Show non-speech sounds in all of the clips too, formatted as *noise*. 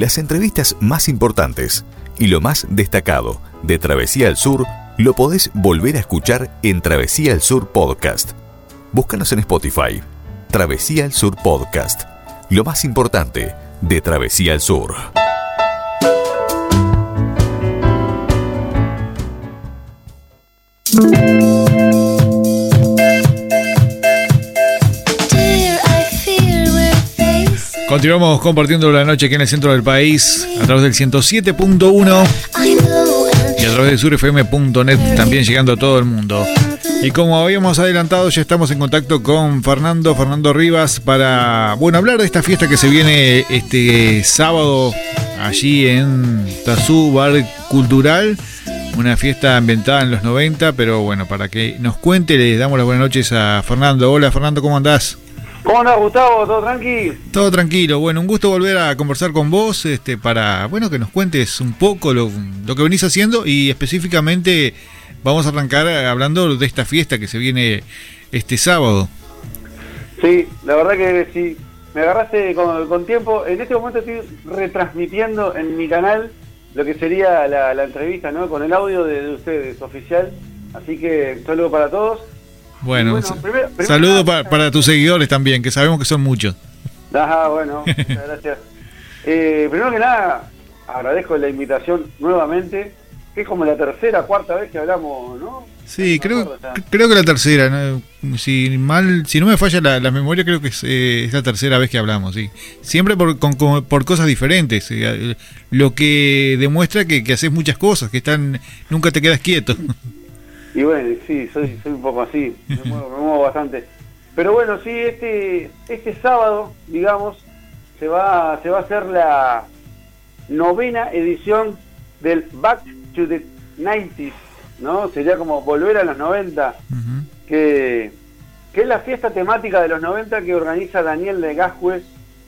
las entrevistas más importantes y lo más destacado de Travesía al Sur lo podés volver a escuchar en Travesía al Sur Podcast. Búscanos en Spotify. Travesía al Sur Podcast. Lo más importante de Travesía al Sur. Continuamos compartiendo la noche aquí en el centro del país a través del 107.1 y a través de surfm.net también llegando a todo el mundo. Y como habíamos adelantado, ya estamos en contacto con Fernando, Fernando Rivas, para bueno hablar de esta fiesta que se viene este sábado allí en Tazú Bar Cultural. Una fiesta ambientada en los 90, pero bueno, para que nos cuente, le damos las buenas noches a Fernando. Hola Fernando, ¿cómo andás? ¿Cómo andás, Gustavo? ¿Todo tranquilo? Todo tranquilo. Bueno, un gusto volver a conversar con vos este, para bueno que nos cuentes un poco lo, lo que venís haciendo y específicamente vamos a arrancar hablando de esta fiesta que se viene este sábado. Sí, la verdad que sí. Me agarraste con, tiempo. En este momento estoy retransmitiendo en mi canal lo que sería la, entrevista, ¿no? Con el audio de, de ustedes, oficial. Así que un saludo para todos. Bueno, saludo para, tus seguidores también, que sabemos que son muchos. Ah, bueno, *laughs* muchas gracias. Eh, primero que nada, agradezco la invitación nuevamente, que es como la tercera, cuarta vez que hablamos, ¿no? Sí, creo, creo que la tercera, si mal, si no me falla la, memoria, creo que es, eh, es, la tercera vez que hablamos, sí. Siempre por, por cosas diferentes, eh, lo que demuestra que, que haces muchas cosas, que están, nunca te quedas quieto. *laughs* Y bueno, sí, soy, soy un poco así, *laughs* me muevo, bastante. Pero bueno, sí, este, este sábado, digamos, se va, se va a hacer la novena edición del Back to the 90s, ¿no? Sería como volver a los 90, que, que es la fiesta temática de los 90 que organiza Daniel de Gascue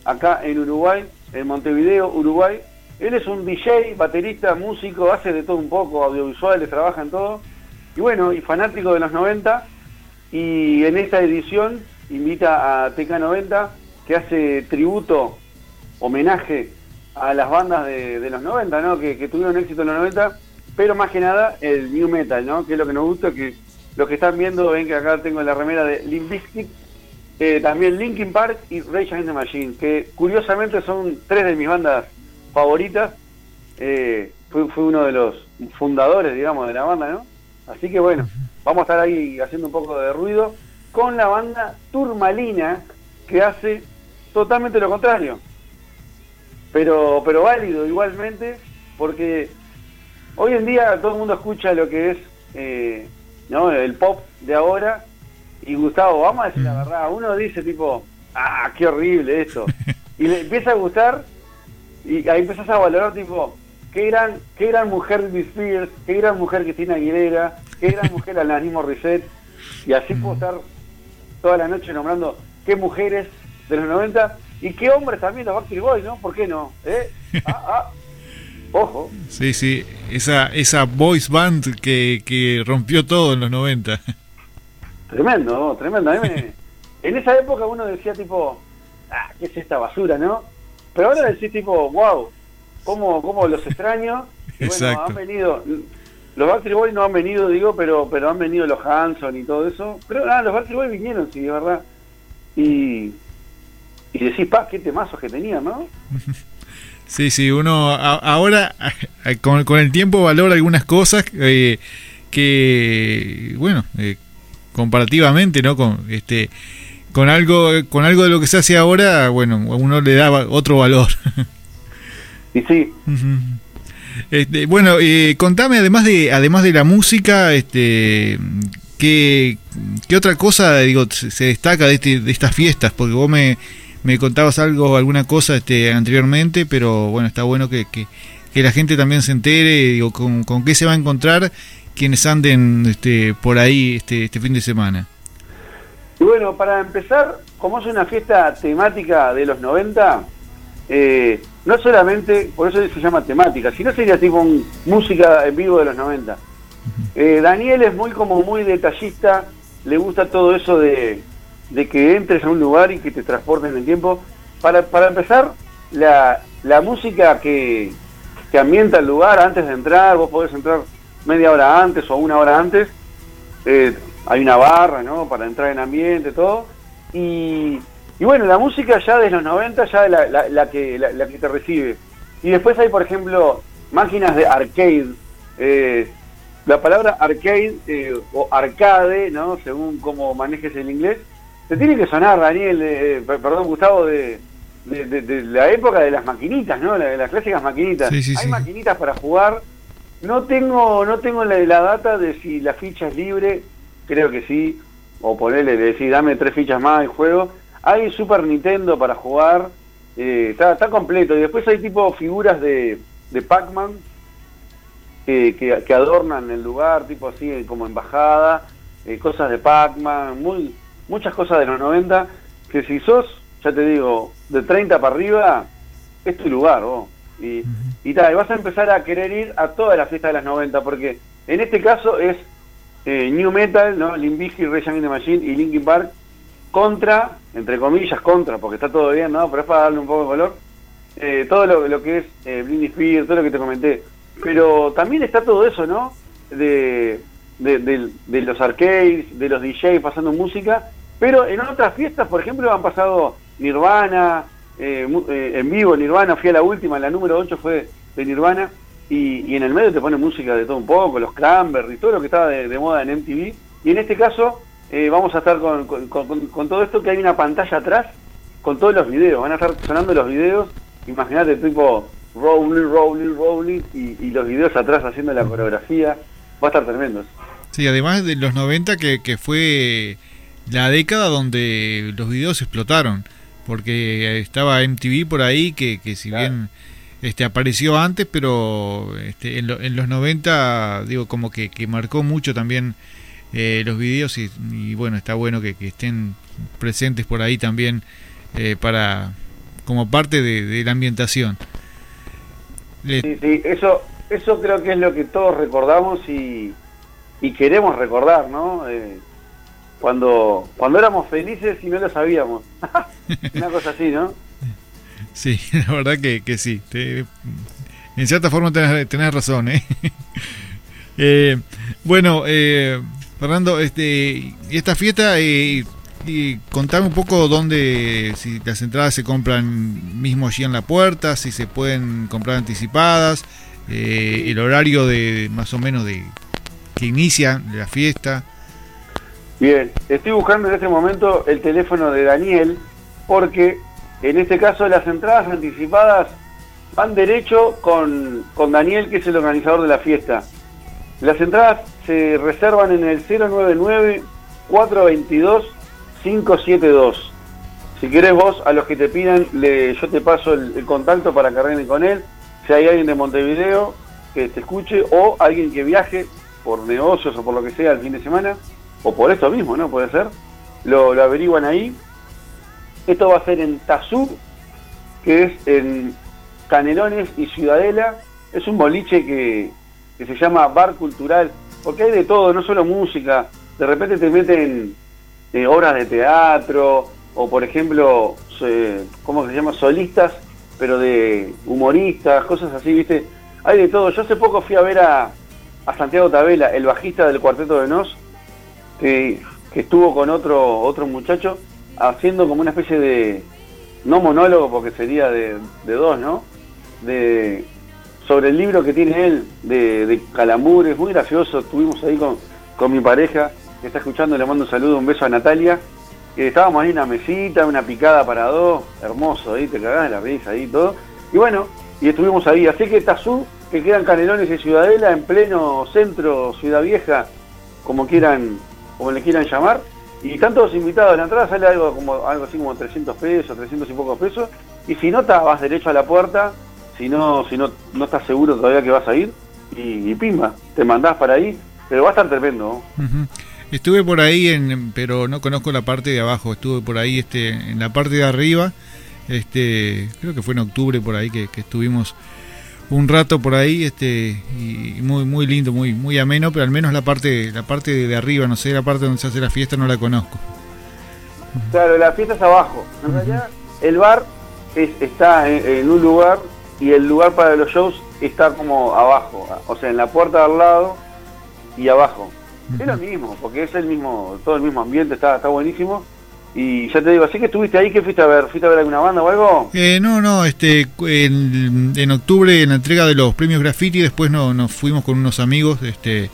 acá en Uruguay, en Montevideo, Uruguay. Él es un DJ, baterista, músico, hace de todo un poco, audiovisuales, trabaja en todo y bueno, y fanático de los 90, y en esta edición invita a TK90, que hace tributo, homenaje a las bandas de, los 90, ¿no? Que, tuvieron éxito en los 90, pero más que nada el new metal, ¿no? Que es lo que nos gusta, que los que están viendo ven que acá tengo la remera de Limp Bizkit, eh, también Linkin Park y Rage Against the Machine, que curiosamente son tres de mis bandas favoritas. Eh, fue, fue uno de los fundadores, digamos, de la banda, ¿no? Así que bueno, vamos a estar ahí haciendo un poco de ruido con la banda Turmalina, que hace totalmente lo contrario. Pero, pero válido igualmente, porque hoy en día todo el mundo escucha lo que es eh, ¿no? el pop de ahora. Y Gustavo, vamos a decir la verdad, uno dice tipo, ah, qué horrible esto. Y le empieza a gustar y ahí empezás a valorar tipo, qué gran, qué gran mujer Britney Spears, qué gran mujer Cristina Aguilera, qué gran *laughs* mujer Alanis Morissette, y así puedo estar toda la noche nombrando qué mujeres de los 90 y qué hombres también los Backstreet Boys, ¿no? ¿Por qué no? ¿Eh? *laughs* Ah, ah. Ojo. Sí, sí, esa, esa voice band que, que rompió todo en los 90. Tremendo, tremendo. A *laughs* en esa época uno decía tipo, ah, ¿qué es esta basura, no? Pero ahora decís tipo, wow, cómo, cómo los extraño. *laughs* Y bueno, han venido, los Backstreet Boys no han venido, digo, pero pero han venido los Hanson y todo eso. Pero ah, los Backstreet Boys vinieron, sí, de verdad. Y, y decís, pa, qué temazos que tenían, ¿no? *laughs* Sí, sí, uno ahora *laughs* con, con, el tiempo valora algunas cosas eh, que, bueno, eh, comparativamente, ¿no? Con este con algo con algo de lo que se hace ahora, bueno, uno le da otro valor. Y sí. Este, bueno, eh, contame además de además de la música, este, ¿qué, qué otra cosa digo se destaca de, este, de estas fiestas? Porque vos me, me contabas algo, alguna cosa este, anteriormente, pero bueno, está bueno que, que, la gente también se entere, digo, con, con, qué se va a encontrar quienes anden este, por ahí este, este fin de semana. Y bueno, para empezar, como es una fiesta temática de los 90, eh, no solamente, por eso se llama temática, sino sería tipo música en vivo de los 90. Eh, Daniel es muy como muy detallista, le gusta todo eso de, que entres a un lugar y que te transporten en el tiempo. Para, para empezar, la, la música que, que ambienta el lugar antes de entrar, vos podés entrar media hora antes o una hora antes, eh, hay una barra, ¿no? Para entrar en ambiente, todo. Y, y bueno, la música ya de los 90 ya es la, la, que, la, que te recibe. Y después hay, por ejemplo, máquinas de arcade. Eh, la palabra arcade eh, o arcade, ¿no? Según cómo manejes el inglés, te tiene que sonar, Daniel, perdón, Gustavo, de, de, la época de las maquinitas, ¿no? De las clásicas maquinitas. hay maquinitas para jugar. No tengo, no tengo la, la data de si la ficha es libre creo que sí, o ponerle, decir, dame tres fichas más y juego. Hay Super Nintendo para jugar, eh, está, está completo. Y después hay tipo figuras de, de Pac-Man que, que, adornan el lugar, tipo así como embajada, eh, cosas de Pac-Man, muy, muchas cosas de los 90, que si sos, ya te digo, de 30 para arriba, es tu lugar, vos. Y, y, tal, y vas a empezar a querer ir a todas las fiestas de las 90, porque en este caso es eh, New Metal, ¿no? Limbisky, Rage Against the Machine y Linkin Park contra, entre comillas, contra, porque está todo bien, ¿no? Pero es para darle un poco de color, eh, todo lo, que es eh, Spear, todo lo que te comenté. Pero también está todo eso, ¿no? De, de, los arcades, de los DJs pasando música, pero en otras fiestas, por ejemplo, han pasado Nirvana, eh, en vivo Nirvana, fui a la última, la número 8 fue de Nirvana, y, en el medio te pone música de todo un poco, los Cranberries, todo lo que estaba de, moda en MTV. Y en este caso eh, vamos a estar con, con, todo esto que hay una pantalla atrás con todos los videos. Van a estar sonando los videos, imagínate tipo rolling, rolling, rolling y, los videos atrás haciendo la coreografía. Va a estar tremendo. Sí, además de los 90 que, que fue la década donde los videos explotaron, porque estaba MTV por ahí que, que si bien este, apareció antes, pero este, en, los 90, digo, como que, marcó mucho también eh, los videos y, bueno, está bueno que, estén presentes por ahí también eh, para como parte de, la ambientación. Sí, sí, eso, eso creo que es lo que todos recordamos y, y queremos recordar, ¿no? Eh, cuando, cuando éramos felices y no lo sabíamos. *laughs* Una cosa así, ¿no? Sí, *laughs* la verdad que, que sí. en cierta forma tenés, razón. ¿eh? *laughs* eh bueno, eh, Fernando, este, esta fiesta, eh, y contame un poco dónde, si las entradas se compran mismo allí en la puerta, si se pueden comprar anticipadas, eh, el horario de más o menos de que inicia la fiesta. Bien, estoy buscando en este momento el teléfono de Daniel porque en este caso, las entradas anticipadas van derecho con, Daniel, que es el organizador de la fiesta. Las entradas se reservan en el 099-422-572. Si querés vos, a los que te pidan, yo te paso el, contacto para que arreglen con él. Si hay alguien de Montevideo que te escuche o alguien que viaje por negocios o por lo que sea el fin de semana, o por esto mismo, ¿no? Puede ser. Lo, lo averiguan ahí esto va a ser en Tazú, que es en Canelones y Ciudadela. Es un boliche que, se llama Bar Cultural, porque hay de todo, no solo música. De repente te meten eh, obras de teatro, o por ejemplo, ¿cómo se llama? Solistas, pero de humoristas, cosas así, ¿viste? Hay de todo. Yo hace poco fui a ver a, a Santiago Tabela, el bajista del Cuarteto de Nos, que, que estuvo con otro, otro muchacho haciendo como una especie de, no monólogo porque sería de, dos, ¿no? De, sobre el libro que tiene él de, de Calambures, muy gracioso, estuvimos ahí con, con mi pareja, que está escuchando, le mando un saludo, un beso a Natalia, estábamos ahí en una mesita, una picada para dos, hermoso, ahí te cagás de la risa ahí todo, y bueno, y estuvimos ahí, así que Tazú, que quedan Canelones y Ciudadela en pleno centro, Ciudad Vieja, como quieran, como le quieran llamar, y están todos invitados. La entrada sale algo como algo así como 300 pesos, 300 y pocos pesos. Y si no, vas derecho a la puerta. Si no, si no, no estás seguro todavía que vas a ir. Y, pimba, te mandás para ahí. Pero va a estar tremendo. Estuve por ahí, en, pero no conozco la parte de abajo. Estuve por ahí este, en la parte de arriba. Este, creo que fue en octubre por ahí que estuvimos un rato por ahí este y muy muy lindo muy muy ameno pero al menos la parte la parte de arriba no sé la parte donde se hace la fiesta no la conozco claro la fiesta es abajo en realidad el bar es, está en, un lugar y el lugar para los shows está como abajo, o sea, en la puerta al lado y abajo. Es lo mismo, porque es el mismo, todo el mismo ambiente, está, está buenísimo. Y ya te digo, así que estuviste ahí, ¿qué fuiste a ver? ¿Fuiste a ver alguna banda o algo? Eh, no, no, este, en, en, octubre en la entrega de los premios graffiti, después no, nos fuimos con unos amigos, este,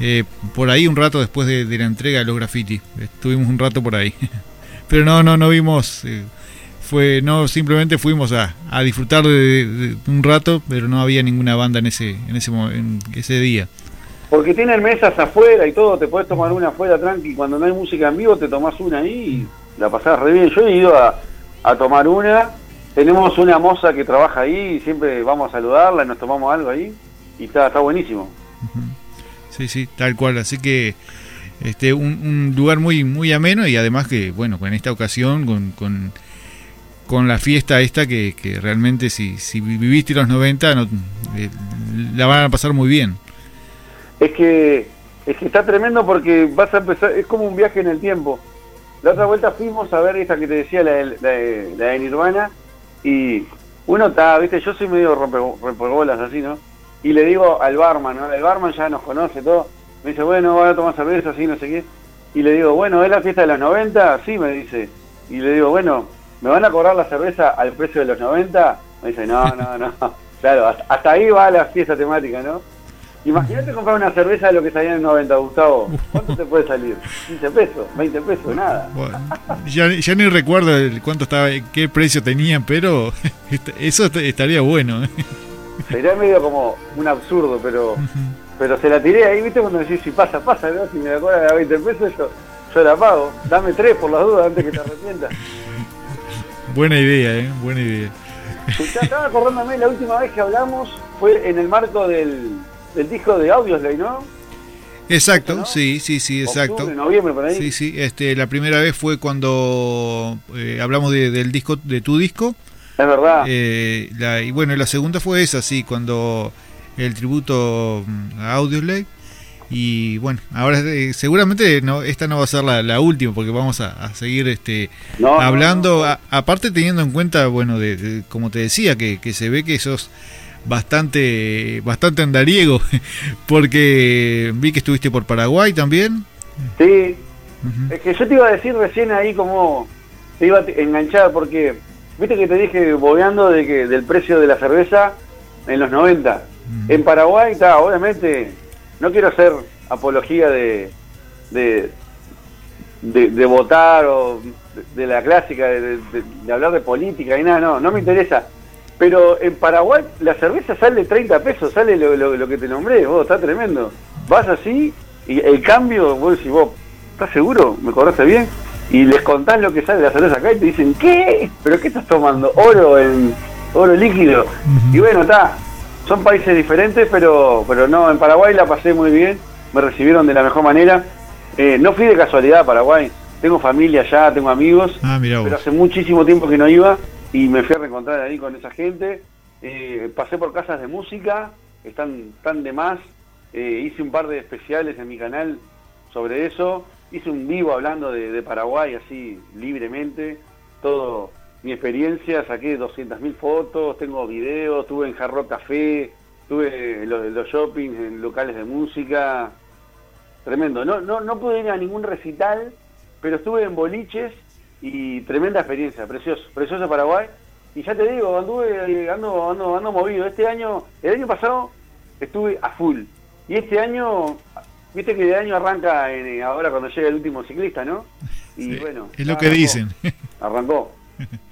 eh, por ahí un rato después de, la entrega de los graffiti, estuvimos un rato por ahí. *laughs* Pero no, no, no vimos, eh, fue, no, simplemente fuimos a, a disfrutar de, un rato, pero no había ninguna banda en ese, en ese, en ese día. Porque tienen mesas afuera y todo, te puedes tomar una afuera tranqui. Cuando no hay música en vivo, te tomás una ahí y la pasás re bien. Yo he ido a, tomar una. Tenemos una moza que trabaja ahí y siempre vamos a saludarla y nos tomamos algo ahí. Y está, está buenísimo. Sí, sí, tal cual. Así que este un, lugar muy muy ameno y además que, bueno, con esta ocasión, con, con, la fiesta esta que, que realmente si, si viviste los 90 no, eh, la van a pasar muy bien es que, es que está tremendo porque vas a empezar, es como un viaje en el tiempo. La otra vuelta fuimos a ver esta que te decía, la de, la, Nirvana, y uno está, viste, yo soy medio rompegolas así, ¿no? Y le digo al barman, ¿no? El barman ya nos conoce todo, me dice, bueno, voy a tomar cerveza, así, no sé qué. Y le digo, bueno, ¿es la fiesta de los 90? Sí, me dice. Y le digo, bueno, ¿me van a cobrar la cerveza al precio de los 90? Me dice, no, no, no. *laughs* Claro, hasta ahí va la fiesta temática, ¿no? Imagínate comprar una cerveza de lo que salía en el 90, Gustavo. ¿Cuánto te puede salir? ¿15 pesos? ¿20 pesos? Nada. ya, ya ni recuerdo cuánto estaba, qué precio tenían, pero *laughs* eso estaría bueno. ¿eh? Sería medio como un absurdo, pero pero se la tiré ahí, ¿viste? Cuando decís, si pasa, pasa, ¿no? Si me la cobran a 20 pesos, yo, yo la pago. Dame tres por las dudas antes que te arrepientas. Buena idea, ¿eh? Buena idea. Estaba acordándome, la última vez que hablamos fue en el marco del, del disco de Audioslay, ¿no? Exacto, sí, sí, sí, exacto. noviembre, por ahí. Sí, sí, este, la primera vez fue cuando eh, hablamos del disco, de tu disco. Es verdad. Eh, y bueno, la segunda fue esa, sí, cuando el tributo a Audioslay. Y bueno, ahora eh, seguramente no, esta no va a ser la, última porque vamos a, seguir este hablando, aparte teniendo en cuenta, bueno, de, como te decía, que, que se ve que esos bastante bastante andariego, *laughs* porque vi que estuviste por Paraguay también. Sí, es que yo te iba a decir recién ahí como te iba a enganchar, porque viste que te dije bobeando de que del precio de la cerveza en los 90. En Paraguay está, obviamente, no quiero hacer apología de, de, de, votar o de, la clásica, de, de, hablar de política y nada, no, no me interesa pero en Paraguay la cerveza sale 30 pesos, sale lo, que te nombré, vos, está tremendo. Vas así y el cambio, vos decís, vos, ¿estás seguro? ¿Me cobraste bien? Y les contás lo que sale la cerveza acá y te dicen, ¿qué? ¿Pero qué estás tomando? Oro en oro líquido. Y bueno, está, son países diferentes, pero, pero no, en Paraguay la pasé muy bien, me recibieron de la mejor manera. Eh, no fui de casualidad a Paraguay, tengo familia allá, tengo amigos, ah, pero hace muchísimo tiempo que no iba y me fui a reencontrar ahí con esa gente. Eh, pasé por casas de música, están tan de más. Eh, hice un par de especiales en mi canal sobre eso. Hice un vivo hablando de, Paraguay así libremente. Todo mi experiencia, saqué 200.000 fotos, tengo videos, estuve en Jarro Café, tuve los, los shoppings en locales de música. Tremendo. No, no, no pude ir a ningún recital, pero estuve en boliches y tremenda experiencia, precioso, precioso Paraguay. Y ya te digo, anduve, ando, ando, ando movido. Este año, el año pasado estuve a full. Y este año, viste que el año arranca en, ahora cuando llega el último ciclista, ¿no? Y bueno. Es lo que dicen. Arrancó. *laughs*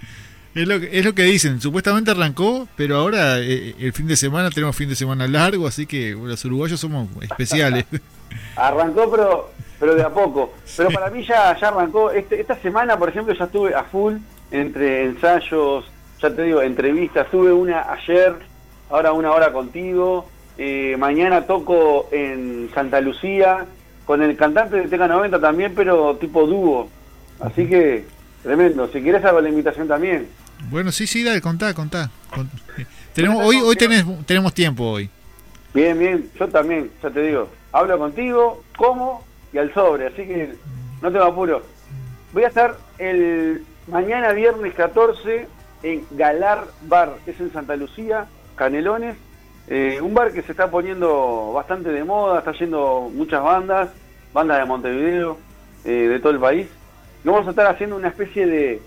Es lo, que, es lo que dicen, supuestamente arrancó, pero ahora eh, el fin de semana tenemos fin de semana largo, así que los uruguayos somos especiales. *laughs* arrancó, pero pero de a poco. Pero para mí ya, ya arrancó. Este, esta semana, por ejemplo, ya estuve a full entre ensayos, ya te digo, entrevistas. Tuve una ayer, ahora una hora contigo. Eh, mañana toco en Santa Lucía con el cantante de Teca 90 también, pero tipo dúo. Así que, tremendo. Si quieres hago la invitación también. Bueno, sí, sí, dale, contá, contá. Tenemos, hoy hoy tenemos, tenemos tiempo hoy. Bien, bien, yo también, ya te digo. Hablo contigo, ¿cómo? y al sobre, así que no tengo apuro. Voy a estar el mañana viernes 14 en Galar Bar, es en Santa Lucía, Canelones, eh, un bar que se está poniendo bastante de moda, está yendo muchas bandas, bandas de Montevideo, eh, de todo el país. Y vamos a estar haciendo una especie de,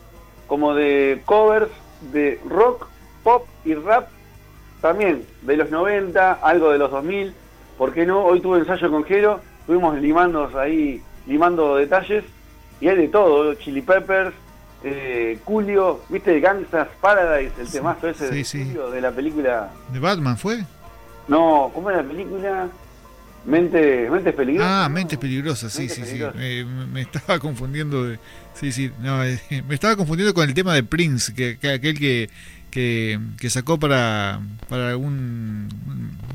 como de covers de rock, pop y rap, también de los 90, algo de los 2000, ¿por qué no? Hoy tuve ensayo con Jero, estuvimos limando ahí, limando detalles, y hay de todo, Chili Peppers, eh, Julio, ¿viste Gangsters Paradise, el temazo ese de, la película? ¿De Batman fue? No, ¿cómo era la película? Mente, Mentes Peligrosas. Ah, Mentes Peligrosas, sí, sí, sí. me estaba *laughs* confundiendo. De, sí, sí. No, eh, *laughs* me estaba confundiendo con el tema de Prince, que, aquel que, que, sacó para, para un,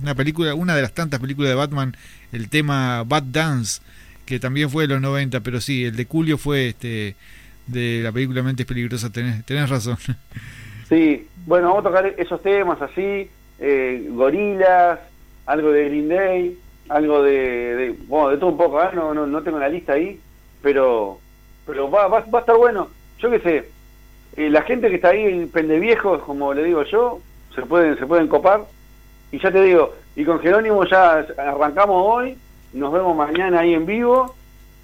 una película, una de las tantas películas de Batman, el tema Bad Dance, que también fue de los 90, pero sí, el de Julio fue este de la película Mentes Peligrosas, tenés, tenés razón. *laughs* Sí, bueno, vamos a tocar esos temas así, eh, gorilas, algo de Green Day, algo de, bueno, de todo un poco, ¿eh? no, no, no tengo la lista ahí, pero pero va, va, va a estar bueno. Yo qué sé, eh, la gente que está ahí, el pendeviejos, como le digo yo, se pueden, se pueden copar. Y ya te digo, y con Jerónimo ya arrancamos hoy, nos vemos mañana ahí en vivo,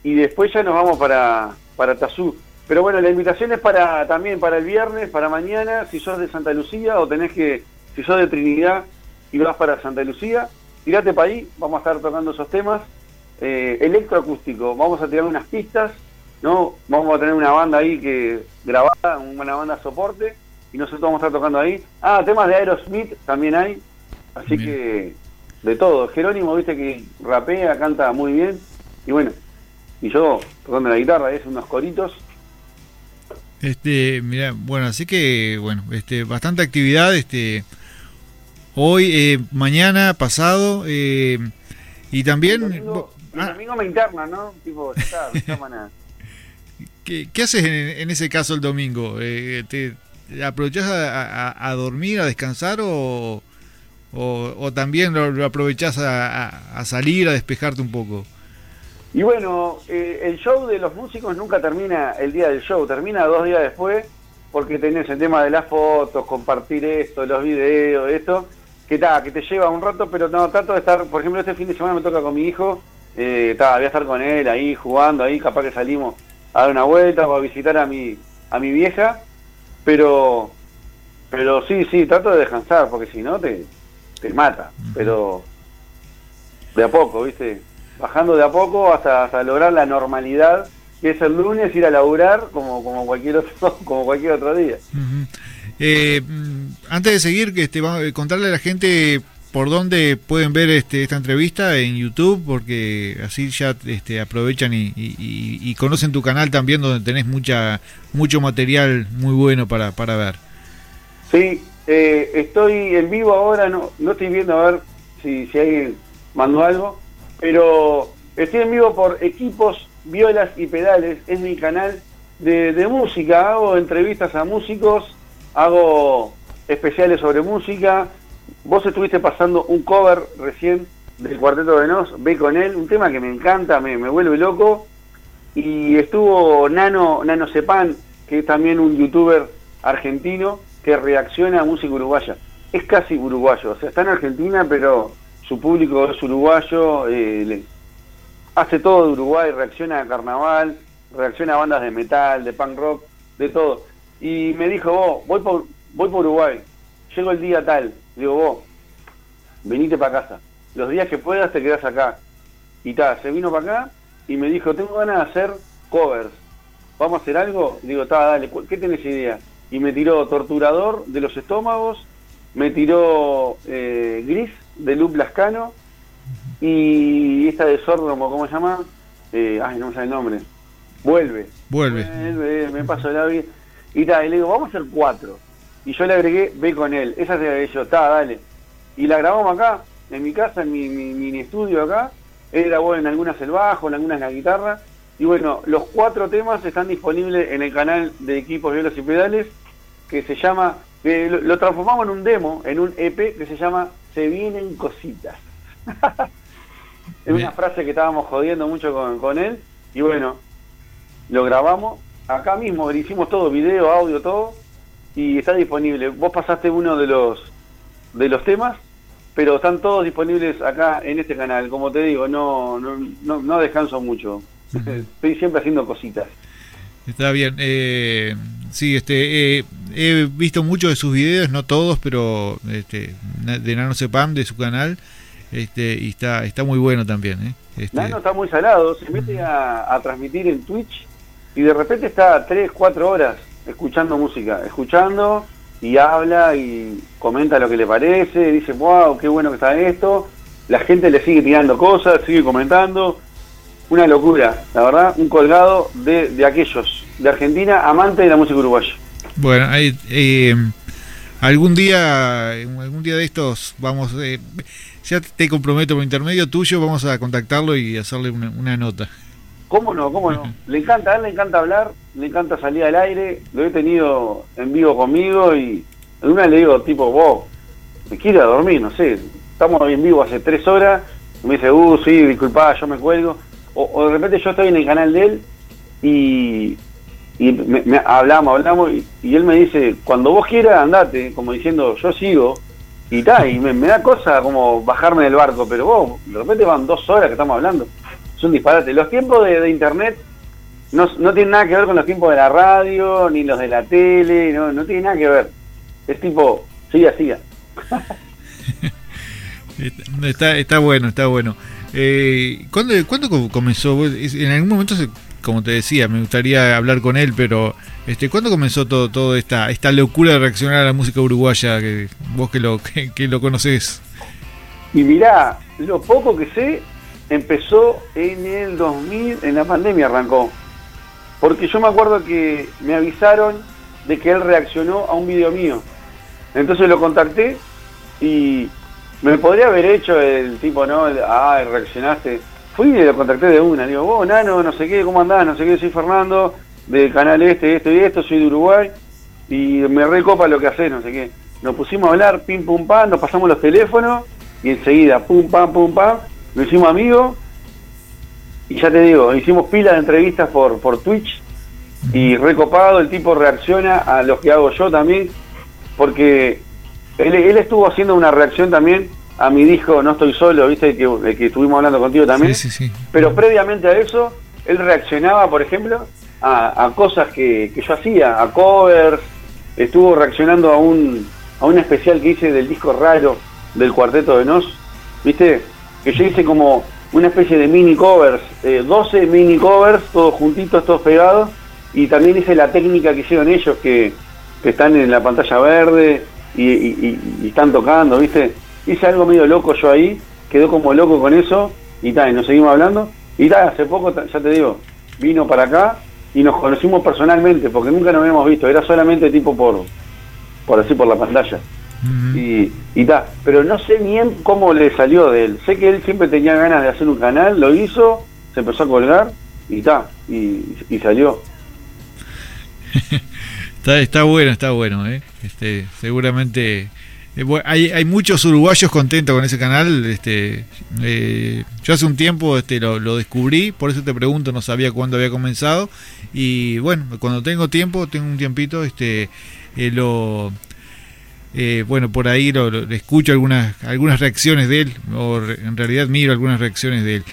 y después ya nos vamos para, para Tazú. Pero bueno, la invitación es para también para el viernes, para mañana, si sos de Santa Lucía o tenés que, si sos de Trinidad y vas para Santa Lucía, tirate para ahí, vamos a estar tocando esos temas. Eh, electroacústico, vamos a tirar unas pistas, ¿no? Vamos a tener una banda ahí que grabada, una banda soporte, y nosotros vamos a estar tocando ahí. Ah, temas de Aerosmith también hay, así que de todo. Jerónimo, viste que rapea, canta muy bien, y bueno, y yo tocando la guitarra, es unos coritos. Este, mira, bueno, así que, bueno, este, bastante actividad, este, hoy, eh, mañana, pasado, eh, y también... El ah. domingo, me interna, ¿no? Tipo, está, *laughs* ¿Qué, ¿Qué, haces en, ese caso el domingo? Eh, ¿Te aprovechas a, dormir, a descansar o, o, también lo, aprovechás a, salir, a despejarte un poco? Y bueno, eh, el show de los músicos nunca termina el día del show, termina dos días después, porque tenés el tema de las fotos, compartir esto, los videos, esto, que ta, que te lleva un rato, pero no, trato de estar, por ejemplo, este fin de semana me toca con mi hijo, eh, voy a estar con él ahí jugando, ahí capaz que salimos a dar una vuelta o a visitar a mi, a mi vieja, pero, pero sí, sí, trato de descansar, porque si no te, te mata, pero de a poco, ¿viste? bajando de a poco hasta, lograr la normalidad que es el lunes ir a laburar como, como cualquier otro *laughs* como cualquier otro día. Eh, mm, antes de seguir, este, vamos a contarle a la gente por dónde pueden ver este, esta entrevista en YouTube, porque así ya este, aprovechan y, conocen tu canal también, donde tenés mucha mucho material muy bueno para, para ver. Sí, eh, estoy en vivo ahora, no, no estoy viendo a ver si, si alguien mandó algo, pero estoy en vivo por Equipos, Violas y Pedales, es mi canal de, música, hago entrevistas a músicos, hago especiales sobre música, vos estuviste pasando un cover recién del Cuarteto de Nos, ve con él, un tema que me encanta, me, me vuelve loco, y estuvo Nano, Nano Sepan, que es también un youtuber argentino que reacciona a música uruguaya. Es casi uruguayo, o sea, está en Argentina, pero su público es uruguayo, eh, hace todo de Uruguay, reacciona a carnaval, reacciona a bandas de metal, de punk rock, de todo. Y me dijo, vos, voy por, voy por Uruguay, llego el día tal, digo, vos, venite para casa, los días que puedas te quedas acá. Y tal, se vino para acá y me dijo, tengo ganas de hacer covers, ¿vamos a hacer algo? Digo, está, dale, ¿qué tenés idea? Y me tiró Torturador de los Estómagos, me tiró eh, Gris de Lup Lascano y esta de Sordromo, ¿cómo se llama? Eh, ay, no me sale el nombre. Vuelve. Vuelve. me pasó la vida. Y tal, y le digo, vamos a hacer cuatro. Y yo le agregué, ve con él. Esa se la yo, está, dale. Y la grabamos acá, en mi casa, en mi, mi, estudio acá. Él grabó en algunas el bajo, en algunas la guitarra. Y bueno, los cuatro temas están disponibles en el canal de Equipos Violas y Pedales, que se llama, lo transformamos en un demo, en un EP que se llama se vienen cositas. *laughs* es una frase que estábamos jodiendo mucho con, él y bueno, lo grabamos acá mismo, hicimos todo, video, audio, todo y está disponible. Vos pasaste uno de los de los temas, pero están todos disponibles acá en este canal. Como te digo, no no, no, no descanso mucho. *laughs* Estoy siempre haciendo cositas. Está bien. Eh, sí, este, eh, he visto muchos de sus videos, no todos, pero este, de Nano Sepam, de su canal, este, y está, está muy bueno también. ¿eh? Este... Nano está muy salado, se mete a, a, transmitir en Twitch y de repente está 3, 4 horas escuchando música, escuchando y habla y comenta lo que le parece, dice, wow, qué bueno que está esto, la gente le sigue tirando cosas, sigue comentando, una locura, la verdad, un colgado de, de aquellos, de Argentina, amante de la música uruguaya. Bueno, eh, algún día, algún día de estos vamos, eh, ya te comprometo por intermedio tuyo, vamos a contactarlo y hacerle una, una nota. ¿Cómo no? ¿Cómo no? *laughs* Le encanta, a él le encanta hablar, le encanta salir al aire, lo he tenido en vivo conmigo y en una le digo, tipo, vos, me quiero a dormir, no sé, estamos en vivo hace tres horas, y me dice, uh, sí, disculpa, yo me cuelgo, o, o, de repente yo estoy en el canal de él y, y me, me hablamos, hablamos, y, y, él me dice, cuando vos quieras, andate, como diciendo, yo sigo, y tal, y me, me, da cosa como bajarme del barco, pero vos, de repente van dos horas que estamos hablando, es un disparate. Los tiempos de, de internet no, no tienen nada que ver con los tiempos de la radio, ni los de la tele, no, no tiene nada que ver. Es tipo, siga, siga. *laughs* está, está bueno, está bueno. Eh, ¿cuándo, ¿Cuándo comenzó? En algún momento, como te decía, me gustaría hablar con él, pero este, ¿cuándo comenzó todo, todo esta, esta locura de reaccionar a la música uruguaya? Que, vos que lo, que, que lo conocés. Y mirá, lo poco que sé, empezó en el 2000, en la pandemia arrancó. Porque yo me acuerdo que me avisaron de que él reaccionó a un video mío. Entonces lo contacté y me podría haber hecho el tipo, ¿no? Ah, reaccionaste. Fui y lo contacté de una. Digo, vos, Nano, no sé qué, ¿cómo andás? No sé qué, soy Fernando, del canal este, esto y esto, soy de Uruguay. Y me recopa lo que haces, no sé qué. Nos pusimos a hablar, pim, pum, pam, nos pasamos los teléfonos y enseguida, pum, pam, pum, pam, nos hicimos amigos. Y ya te digo, hicimos pila de entrevistas por, por Twitch y recopado, el tipo reacciona a los que hago yo también, porque él, él, estuvo haciendo una reacción también a mi disco No Estoy Solo, viste, que, que estuvimos hablando contigo también. Sí, sí, sí. Pero previamente a eso, él reaccionaba, por ejemplo, a, a cosas que, que, yo hacía, a covers, estuvo reaccionando a un, a un especial que hice del disco raro del Cuarteto de Nos, viste, que yo hice como una especie de mini covers, eh, 12 mini covers, todos juntitos, todos pegados, y también hice la técnica que hicieron ellos, que, están en la pantalla verde y, están tocando, ¿viste? Hice algo medio loco yo ahí, quedó como loco con eso, y tal, nos seguimos hablando, y tal, hace poco, ya te digo, vino para acá y nos conocimos personalmente, porque nunca nos habíamos visto, era solamente tipo por, por así, por la pantalla. Uh -huh. Y, y tal, pero no sé bien cómo le salió de él. Sé que él siempre tenía ganas de hacer un canal, lo hizo, se empezó a colgar y ta, y, y salió. *laughs* está, está bueno, está bueno, ¿eh? Este, seguramente eh, hay, hay muchos uruguayos contentos con ese canal. Este, eh, yo hace un tiempo este, lo, lo, descubrí, por eso te pregunto, no sabía cuándo había comenzado. Y bueno, cuando tengo tiempo, tengo un tiempito, este, eh, lo, bueno, por ahí lo, escucho algunas, algunas reacciones de él, o en realidad miro algunas reacciones de él.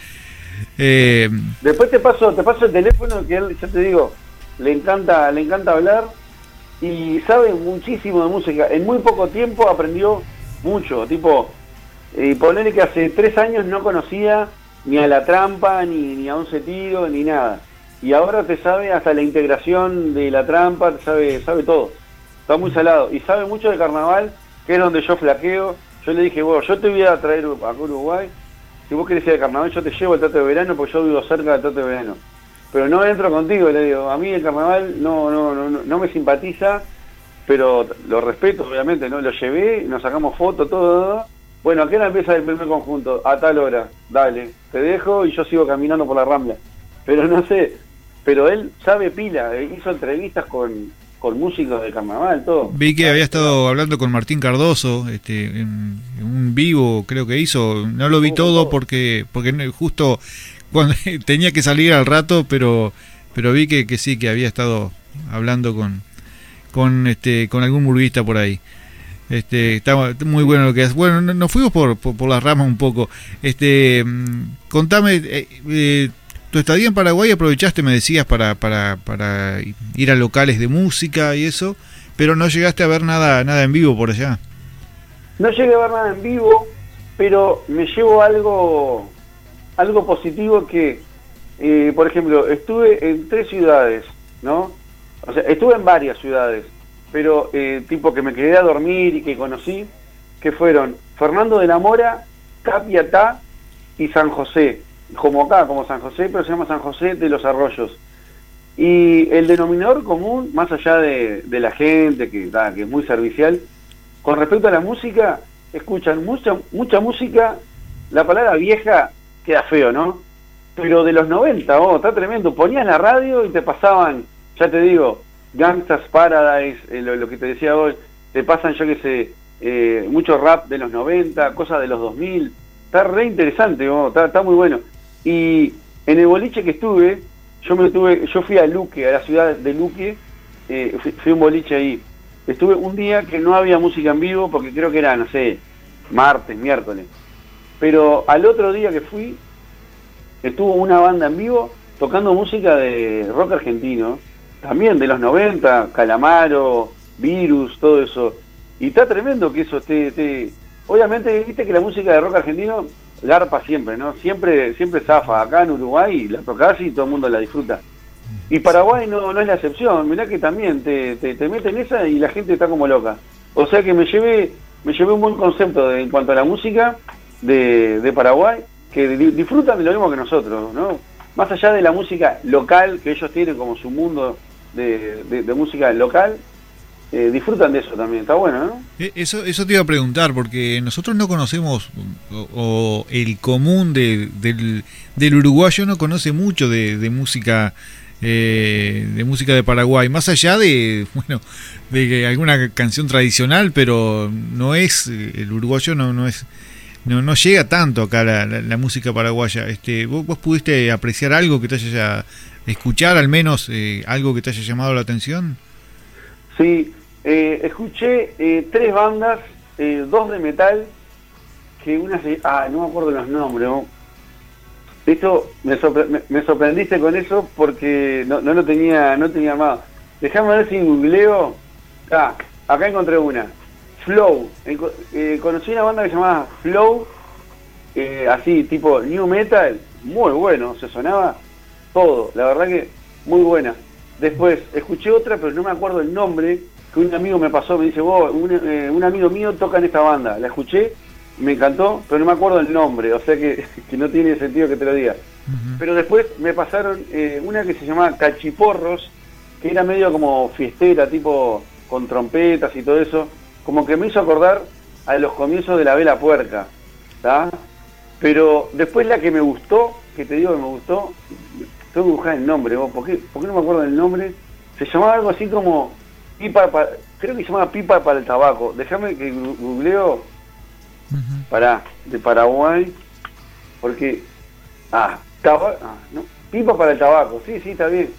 Después te paso, te paso el teléfono que él, ya te digo, le encanta, le encanta hablar y sabe muchísimo de música. En muy poco tiempo aprendió mucho. Tipo, eh, ponerle que hace tres años no conocía ni a la trampa, ni, ni a un sentido, ni nada. Y ahora te sabe hasta la integración de la trampa, sabe, sabe todo. Está muy salado. Y sabe mucho de carnaval, que es donde yo flaqueo. Yo le dije, bueno, yo te voy a traer a Uruguay. Si vos querés ir al carnaval, yo te llevo al trato de verano, porque yo vivo cerca del trato de verano pero no entro contigo, le digo, a mí el carnaval no, no, no, no me simpatiza, pero lo respeto, obviamente, ¿no? Lo llevé, nos sacamos fotos, todo, Bueno, ¿a qué hora empieza el primer conjunto? A tal hora, dale, te dejo y yo sigo caminando por la rambla. Pero no sé, pero él sabe pila, eh, hizo entrevistas con, con músicos de carnaval, todo. Vi que había estado hablando con Martín Cardoso, este, en, en un vivo creo que hizo, no lo vi todo porque, porque justo cuando *laughs* tenía que salir al rato, pero pero vi que, que sí, que había estado hablando con, con este con algún burguista por ahí. Este, está muy bueno lo que hace. Bueno, nos fuimos por, por, las ramas un poco. Este, mm, contame, eh, eh, tu estadía en Paraguay aprovechaste, me decías, para, para, para ir a locales de música y eso, pero no llegaste a ver nada, nada en vivo por allá. No llegué a ver nada en vivo, pero me llevo algo, algo positivo que, eh, por ejemplo, estuve en tres ciudades, ¿no? O sea, estuve en varias ciudades pero eh, tipo que me quedé a dormir y que conocí, que fueron Fernando de la Mora, Capiatá y San José, como acá, como San José, pero se llama San José de los Arroyos. Y el denominador común, más allá de, la gente, que, que es muy servicial, con respecto a la música, escuchan mucha, mucha música, la palabra vieja queda feo, ¿no? Pero de los 90, oh, está tremendo, ponías la radio y te pasaban, ya te digo, Gangsta's Paradise, eh, lo, que te decía hoy, te pasan, yo que sé, eh, mucho rap de los 90, cosas de los 2000, está re interesante, está, muy bueno. Y en el boliche que estuve, yo me tuve, yo fui a Luque, a la ciudad de Luque, eh, fui, a un boliche ahí. Estuve un día que no había música en vivo, porque creo que era, no sé, martes, miércoles. Pero al otro día que fui, estuvo una banda en vivo tocando música de rock argentino también de los 90, Calamaro, Virus, todo eso. Y está tremendo que eso esté, Obviamente, viste que la música de rock argentino garpa siempre, ¿no? Siempre siempre zafa. Acá en Uruguay la tocas y todo el mundo la disfruta. Y Paraguay no, no es la excepción. Mirá que también te, te, te meten esa y la gente está como loca. O sea que me llevé me llevé un buen concepto en cuanto a la música de, de Paraguay, que disfrutan de lo mismo que nosotros, ¿no? Más allá de la música local que ellos tienen como su mundo de, música local, eh, disfrutan de eso también, está bueno, ¿no? Eh, eso, eso te iba a preguntar, porque nosotros no conocemos, o, el común de, del, del, uruguayo no conoce mucho de, de música eh, de música de Paraguay, más allá de, *laughs* bueno, de alguna canción tradicional, pero no es, el uruguayo no, no es, no, no llega tanto acá la, la, música paraguaya. Este, ¿vos, ¿Vos pudiste apreciar algo que te haya escuchar al menos eh, algo que te haya llamado la atención? Sí, eh, escuché eh, tres bandas, dos de metal, que una se... Ah, no me acuerdo los nombres. Esto me, me, sorprendiste con eso porque no, no lo tenía no tenía más. Déjame ver si googleo. Ah, acá encontré una. Flow. conocí una banda que se llamaba Flow, así tipo New Metal, muy bueno, se sonaba todo, la verdad que muy buena. Después escuché otra, pero no me acuerdo el nombre, que un amigo me pasó, me dice, vos, un, eh, amigo mío toca en esta banda. La escuché, me encantó, pero no me acuerdo el nombre, o sea que, *laughs* no tiene sentido que te lo diga. Pero después me pasaron eh, una que se llamaba Cachiporros, que era medio como fiestera, tipo con trompetas y todo eso, como que me hizo acordar a los comienzos de la vela puerca, Pero después la que me gustó, que te digo que me gustó, tengo que buscar el nombre, ¿por qué, ¿por qué no me acuerdo del nombre? Se llamaba algo así como pipa para, creo que se llama pipa para el tabaco. Déjame que googleo para de Paraguay, porque ah, ah, no, pipa para el tabaco, sí, sí, está bien.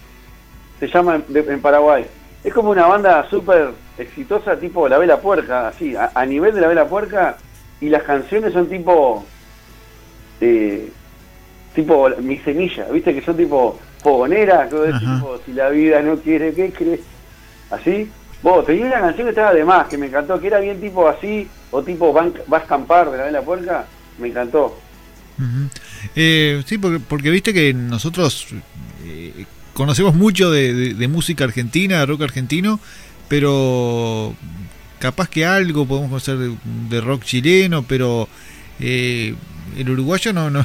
Se llama en, Paraguay. Es como una banda súper exitosa, tipo La Vela Puerca, así, a, nivel de La Vela Puerca, y las canciones son tipo eh, tipo mi semilla, viste que son tipo fogonera, tipo si la vida no quiere, ¿qué crees? Así. Vos, tenía una canción que estaba de más, que me encantó, que era bien tipo así, o tipo vas a escampar de la vela puerca, me encantó. eh, sí, porque, porque, viste que nosotros eh, conocemos mucho de, de, música argentina, de rock argentino, pero capaz que algo podemos hacer de, rock chileno, pero eh, el uruguayo no, no,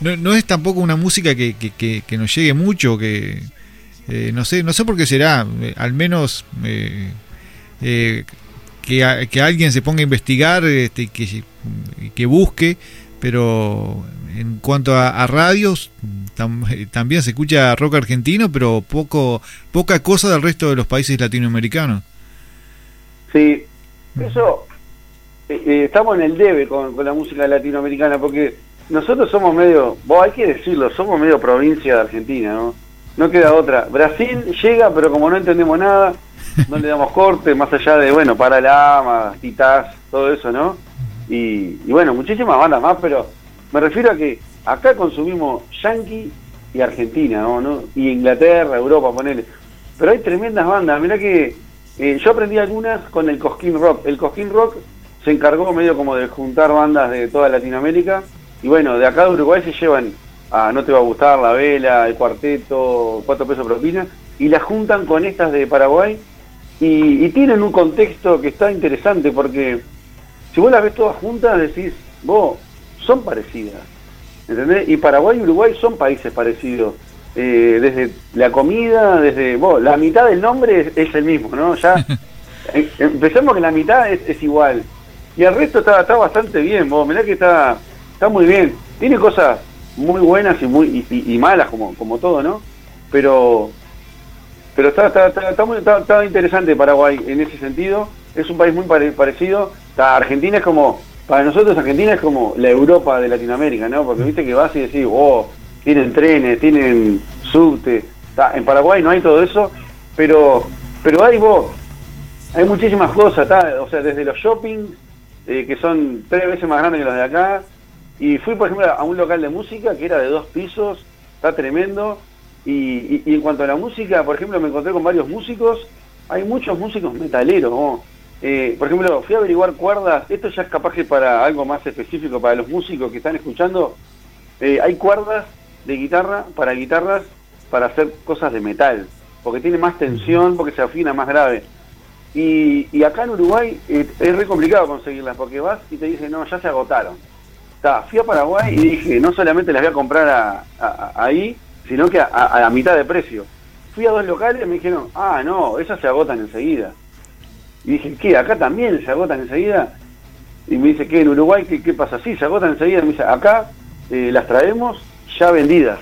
*laughs* no, es tampoco una música que, que, nos llegue mucho, que eh, no sé, no sé por qué será, eh, al menos eh, que, que, alguien se ponga a investigar, este, que, que busque, pero en cuanto a, radios, también se escucha rock argentino, pero poco, poca cosa del resto de los países latinoamericanos. Sí, eso eh, eh, estamos en el debe con, la música latinoamericana, porque nosotros somos medio, vos hay que decirlo, somos medio provincia de Argentina, ¿no? No queda otra. Brasil llega, pero como no entendemos nada, no damos corte, más allá de, bueno, para la titás, todo eso, ¿no? Y, bueno, muchísimas bandas más, pero me refiero a que acá consumimos Yankee y Argentina, ¿no? Y Inglaterra, Europa, ponele. Pero hay tremendas bandas, mirá que eh, yo aprendí algunas con el Cosquín Rock. El Cosquín Rock se encargó medio como de juntar bandas de toda Latinoamérica y bueno, de acá de Uruguay se llevan a No Te Va a Gustar, La Vela, El Cuarteto, Cuatro Pesos Propina y las juntan con estas de Paraguay y, tienen un contexto que está interesante porque si vos las ves todas juntas decís, vos, son parecidas, ¿entendés? Y Paraguay y Uruguay son países parecidos. Eh, desde la comida, desde vos, la mitad del nombre es, el mismo, ¿no? Ya *laughs* em, empecemos que la mitad es, igual. Y el resto está, está bastante bien, vos, mirá que está, está muy bien. Tiene cosas muy buenas y muy y, malas como, como todo, ¿no? Pero pero está, está, está, muy, está, interesante Paraguay en ese sentido. Es un país muy parecido. Argentina es como, para nosotros Argentina es como la Europa de Latinoamérica, ¿no? Porque viste que vas y decís, oh, tienen trenes, tienen subte. En Paraguay no hay todo eso, pero pero hay vos, hay muchísimas cosas, o sea, desde los shoppings, eh, que son tres veces más grandes que los de acá, y fui, por ejemplo, a un local de música que era de dos pisos, está tremendo, y, en cuanto a la música, por ejemplo, me encontré con varios músicos, hay muchos músicos metaleros, eh, por ejemplo, fui a averiguar cuerdas, esto ya es capaz que para algo más específico para los músicos que están escuchando, eh, hay cuerdas de guitarra para guitarras para hacer cosas de metal, porque tiene más tensión, porque se afina más grave. Y, acá en Uruguay eh, es re complicado conseguirlas, porque vas y te dicen, no, ya se agotaron. Fui a Paraguay y dije, no solamente las voy a comprar ahí, sino que a, la mitad de precio. Fui a dos locales y me dijeron, ah, no, esas se agotan enseguida. Y dije, ¿qué? ¿Acá también se agotan enseguida? Y me dice, ¿qué? ¿En Uruguay qué, qué pasa? Sí, se agotan enseguida. me dice, acá eh, las traemos ya vendidas.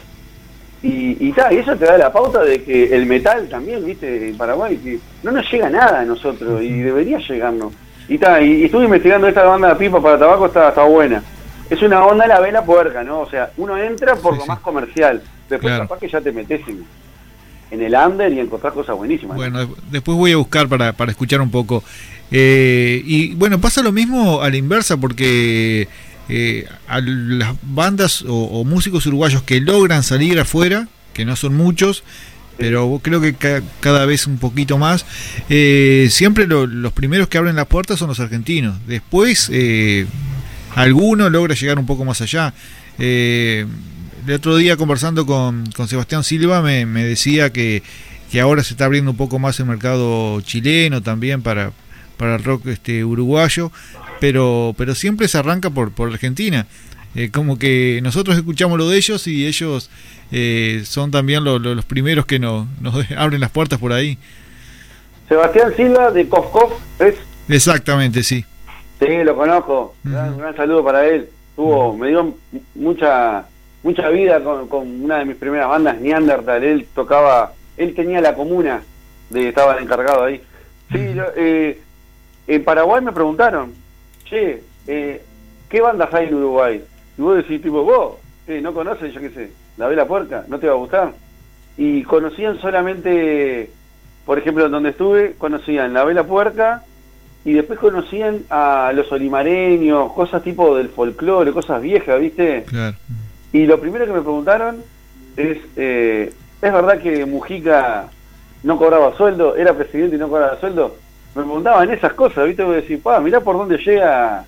Y, y, y eso te da la pauta de que el metal también, viste, en Paraguay, que no nos llega nada a nosotros y debería llegarnos. Y, y, estuve investigando esta banda de pipa para tabaco, está, está buena. Es una onda la vela puerca, ¿no? O sea, uno entra por lo más comercial. Después capaz que ya te metes en, el under y encontrar cosas buenísimas. Bueno, después voy a buscar para, para escuchar un poco. Eh, y bueno, pasa lo mismo a la inversa porque eh, a las bandas o, músicos uruguayos que logran salir afuera, que no son muchos, pero creo que cada vez un poquito más, eh, siempre los primeros que abren las puertas son los argentinos. Después, eh, alguno logra llegar un poco más allá. Eh, el otro día conversando con, con Sebastián Silva me, decía que, que, ahora se está abriendo un poco más el mercado chileno también para, para el rock este, uruguayo, pero, pero siempre se arranca por, por Argentina. Eh, como que nosotros escuchamos lo de ellos y ellos eh, son también los primeros que nos, nos *laughs* abren las puertas por ahí. Sebastián Silva de Kofkov es. Exactamente, sí. Sí, lo conozco. un gran saludo para él. Tuvo, me dio mucha mucha vida con, con, una de mis primeras bandas, Neandertal. Él tocaba, él tenía la comuna, de estaba encargado ahí. Sí, eh, en Paraguay me preguntaron, che, eh, ¿qué bandas hay en Uruguay? Y vos decís, tipo, vos, eh, ¿no conoces, yo qué sé, la Vela Puerca? ¿No te va a gustar? Y conocían solamente, por ejemplo, donde estuve, conocían la Vela Puerca y después conocían a los olimareños, cosas tipo del folclore, cosas viejas, ¿viste? Claro. Y lo primero que me preguntaron es, eh, ¿es verdad que Mujica no cobraba sueldo? ¿Era presidente y no cobraba sueldo? Me preguntaban esas cosas, ¿viste? Voy a decir, pa, mirá por dónde llega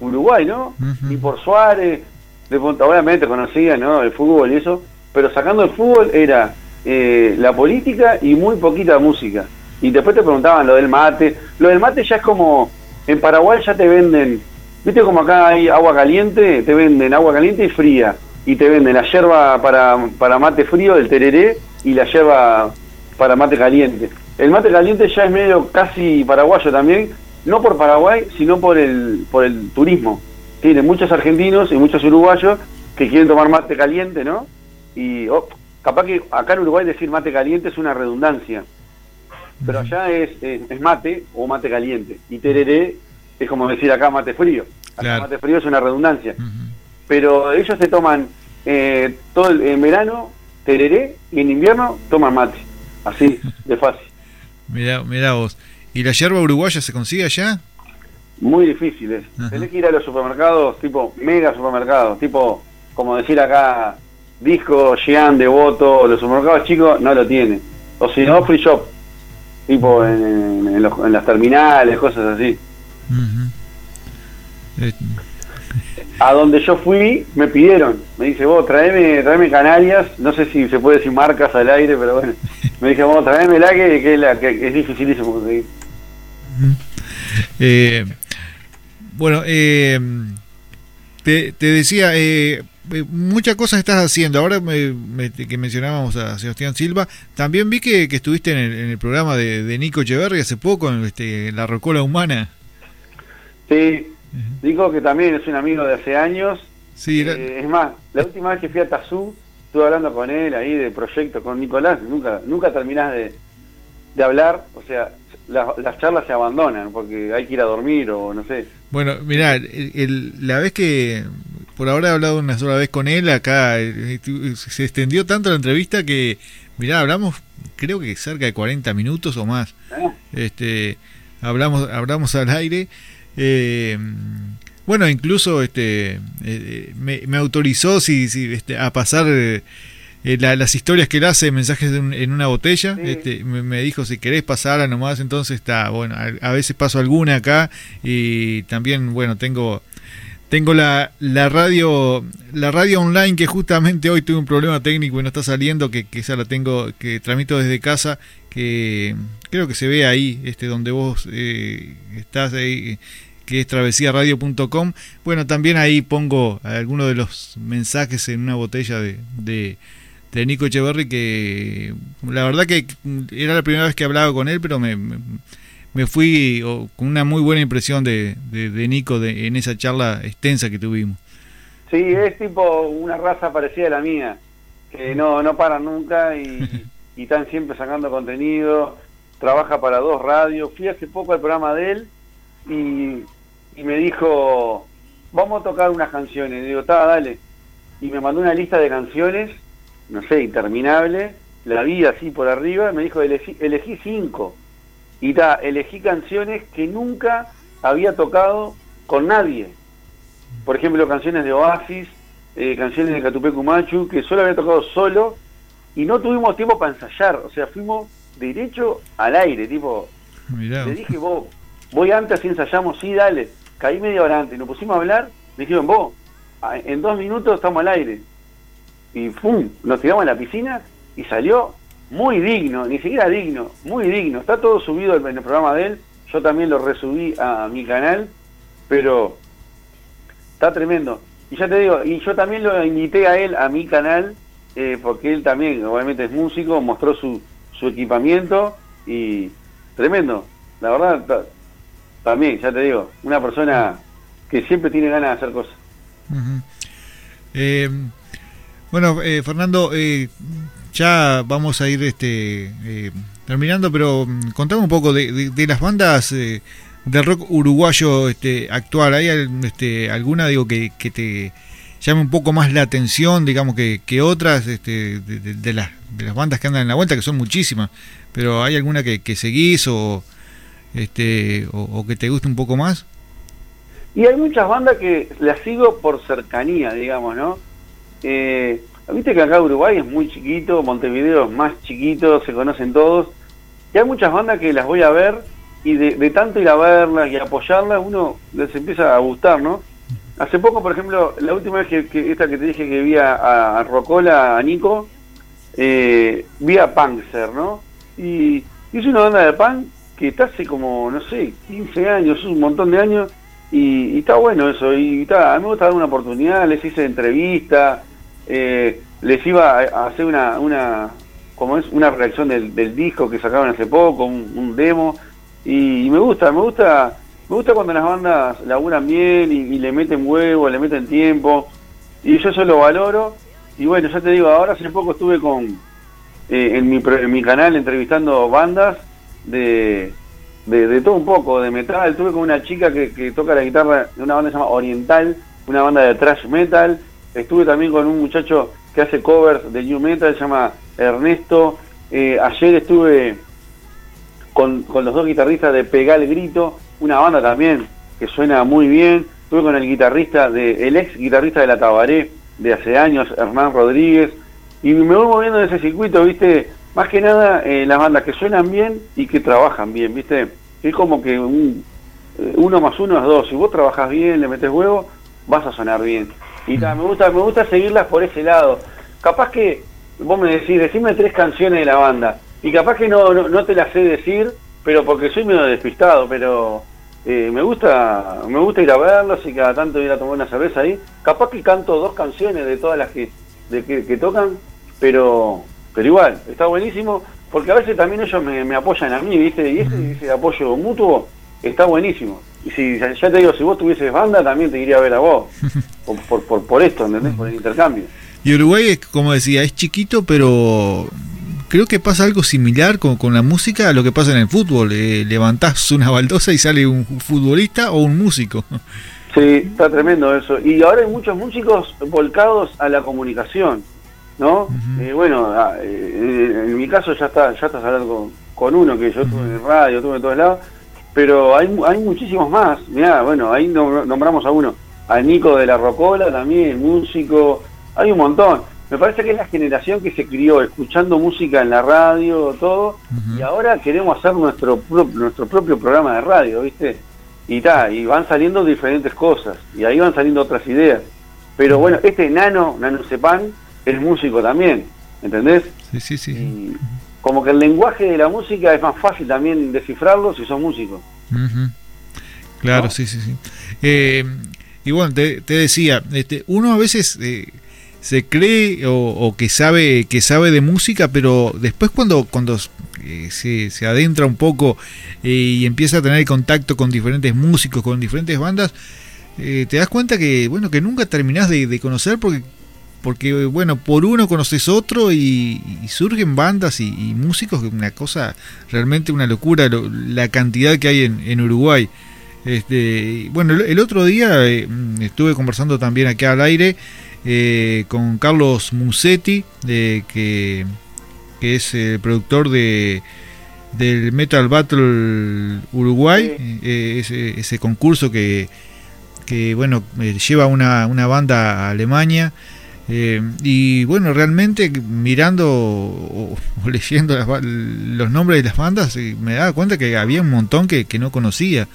Uruguay, ¿no? Y por Suárez, de, obviamente conocía, ¿no? El fútbol y eso, pero sacando el fútbol era eh, la política y muy poquita música. Y después te preguntaban lo del mate. Lo del mate ya es como, en Paraguay ya te venden, ¿viste como acá hay agua caliente? Te venden agua caliente y fría y te venden la yerba para, para mate frío, el tereré, y la yerba para mate caliente. El mate caliente ya es medio casi paraguayo también, no por Paraguay, sino por el, por el turismo. Tiene muchos argentinos y muchos uruguayos que quieren tomar mate caliente, ¿no? Y oh, capaz que acá en Uruguay decir mate caliente es una redundancia, pero allá es, es, mate o mate caliente. Y tereré es como decir acá mate frío. Acá mate frío es una redundancia pero ellos se toman eh, todo el, en verano tereré y en invierno toman mate, así *laughs* de fácil. Mira, mira vos. ¿Y la yerba uruguaya se consigue allá? Muy difíciles. Tenés que ir a los supermercados, tipo mega supermercados, tipo, como decir acá, Disco, Gian, Devoto, los supermercados chicos no lo tienen. O si no, free shop, tipo en, las terminales, cosas así. Eh, a donde yo fui, me pidieron, me dice, vos, traeme, traeme Canarias, no sé si se puede decir marcas al aire, pero bueno, me dice, vos, traeme la que, que, la, que es dificilísimo conseguir. Eh, bueno, eh, te, te, decía, eh, muchas cosas estás haciendo. Ahora que mencionábamos a Sebastián Silva, también vi que, estuviste en el, programa de, Nico Echeverri hace poco, en este, La Rocola Humana. Sí, Digo que también es un amigo de hace años. Sí, eh, es más, la última vez que fui a Tazú, estuve hablando con él ahí de proyectos con Nicolás, nunca nunca terminás de, de hablar, o sea, las charlas se abandonan porque hay que ir a dormir o no sé. Bueno, mirá, la vez que por ahora he hablado una sola vez con él, acá eh, se extendió tanto la entrevista que, mirá, hablamos creo que cerca de 40 minutos o más. Ah. Este, hablamos, hablamos al aire eh, bueno, incluso este eh, me, autorizó si, si este, a pasar eh, las historias que él hace, mensajes en una botella. Este, me, dijo si querés pasarla nomás, entonces está bueno. A, veces paso alguna acá y también bueno tengo tengo la, la radio la radio online que justamente hoy tuve un problema técnico y no está saliendo que, que esa la tengo que tramito desde casa que creo que se ve ahí, este, donde vos eh, estás ahí, que es travesíaradio.com. Bueno, también ahí pongo algunos de los mensajes en una botella de, de, Nico Echeverry, que la verdad que era la primera vez que hablaba con él, pero me, me, fui con una muy buena impresión de, de, Nico de, en esa charla extensa que tuvimos. Sí, es tipo una raza parecida a la mía, que no, no paran nunca y, *laughs* y están siempre sacando contenido trabaja para dos radios. Fui hace poco al programa de él y, me dijo, vamos a tocar unas canciones. Y digo, está, dale. Y me mandó una lista de canciones, no sé, interminable. La vi así por arriba. Me dijo, elegí, elegí cinco. Y ta, elegí canciones que nunca había tocado con nadie. Por ejemplo, canciones de Oasis, eh, canciones de Catupecu Machu, que solo había tocado solo y no tuvimos tiempo para ensayar. O sea, fuimos derecho al aire, tipo. Le dije, vos, voy antes, así ensayamos, sí, dale. Caí media hora antes, nos pusimos a hablar, me dijeron, vos, en dos minutos estamos al aire. Y ¡pum! Nos tiramos a la piscina y salió muy digno, ni siquiera digno, muy digno. Está todo subido en el programa de él, yo también lo resubí a mi canal, pero está tremendo. Y ya te digo, y yo también lo invité a él a mi canal, eh, porque él también, obviamente es músico, mostró su, su equipamiento y tremendo. La verdad, también, ya te digo, una persona que siempre tiene ganas de hacer cosas. Eh, bueno, eh, Fernando, eh, ya vamos a ir este terminando, pero mm, contame un poco de, las bandas del rock uruguayo este, actual. ¿Hay este, alguna digo que, que te llame un poco más la atención, digamos, que, que otras este, de, las, de las bandas que andan en la vuelta, que son muchísimas, pero ¿hay alguna que, que seguís o, este, o, que te guste un poco más? Y hay muchas bandas que las sigo por cercanía, digamos, ¿no? Eh, Viste que acá Uruguay es muy chiquito, Montevideo es más chiquito, se conocen todos, y hay muchas bandas que las voy a ver y de, tanto ir a verlas y apoyarlas, uno les empieza a gustar, ¿no? Hace poco, por ejemplo, la última vez que, esta que te dije que vi a, Rocola, a Nico, eh, vi a Panzer, ¿no? Y, es una banda de punk que está hace como, no sé, 15 años, un montón de años, y, está bueno eso, y está, a mí me gusta dar una oportunidad, les hice entrevista, eh, les iba a, hacer una, una, como es, una reacción del, disco que sacaron hace poco, un, demo, y me gusta, me gusta me gusta cuando las bandas laburan bien y, le meten huevo, le meten tiempo. Y yo eso lo valoro. Y bueno, ya te digo, ahora hace poco estuve con eh, en, mi, en mi canal entrevistando bandas de, de, todo un poco, de metal. Estuve con una chica que, que toca la guitarra de una banda que se llama Oriental, una banda de thrash metal. Estuve también con un muchacho que hace covers de new metal, se llama Ernesto. Eh, ayer estuve con, con los dos guitarristas de Pegar el Grito, una banda también que suena muy bien. Estuve con el guitarrista, de, el ex guitarrista de la Tabaré de hace años, Hernán Rodríguez, y me voy moviendo en ese circuito, ¿viste? Más que nada eh, las bandas que suenan bien y que trabajan bien, ¿viste? Es como que un, eh, uno más uno es dos. Si vos trabajás bien, le metes huevo, vas a sonar bien. Y me gusta me gusta seguirlas por ese lado. Capaz que vos me decís, decime tres canciones de la banda. Y capaz que no, no, te las sé decir, pero porque soy medio despistado, pero eh, me gusta me gusta ir a verlos y cada tanto ir a tomar una cerveza ahí. Capaz que canto dos canciones de todas las que, de que, tocan, pero pero igual, está buenísimo, porque a veces también ellos me, apoyan a mí, ¿viste? Y ese, ese apoyo mutuo está buenísimo. Y si ya te digo, si vos tuvieses banda, también te iría a ver a vos. *laughs* por, por, por, esto, ¿entendés? Por el intercambio. Y Uruguay, como decía, es chiquito, pero creo que pasa algo similar con, con la música a lo que pasa en el fútbol. Eh, levantás una baldosa y sale un futbolista o un músico. *laughs* Sí, está tremendo eso. Y ahora hay muchos músicos volcados a la comunicación, ¿no? Eh, bueno, ah, eh, en mi caso ya está ya estás hablando con, uno que yo tuve en radio, tuve en todos lados pero hay, hay muchísimos más. Mirá, bueno, ahí nombramos a uno, a Nico de la Rocola también, músico, hay un montón. Me parece que es la generación que se crió escuchando música en la radio, todo, y ahora queremos hacer nuestro, nuestro propio programa de radio, ¿viste? Y ta, y van saliendo diferentes cosas, y ahí van saliendo otras ideas. Pero bueno, este Nano, Nano Sepan, es músico también, ¿entendés? Sí, sí, sí como que el lenguaje de la música es más fácil también descifrarlo si sos músico. Claro, sí, sí, sí. Eh, y bueno, te, decía, este, uno a veces eh, se cree o, que sabe que sabe de música, pero después cuando cuando eh, se, se, adentra un poco y empieza a tener contacto con diferentes músicos, con diferentes bandas, te das cuenta que bueno que nunca terminás de, de conocer porque porque bueno, por uno conoces otro y, surgen bandas y, músicos, una cosa realmente una locura la cantidad que hay en, Uruguay. Este, bueno, el, otro día eh, estuve conversando también aquí al aire eh, con Carlos Musetti, que, es el productor de del Metal Battle Uruguay, eh, ese, ese, concurso que, que bueno lleva una, una banda a Alemania. Eh, y bueno, realmente mirando o, leyendo los nombres de las bandas, eh, me daba cuenta que había un montón que, no conocía.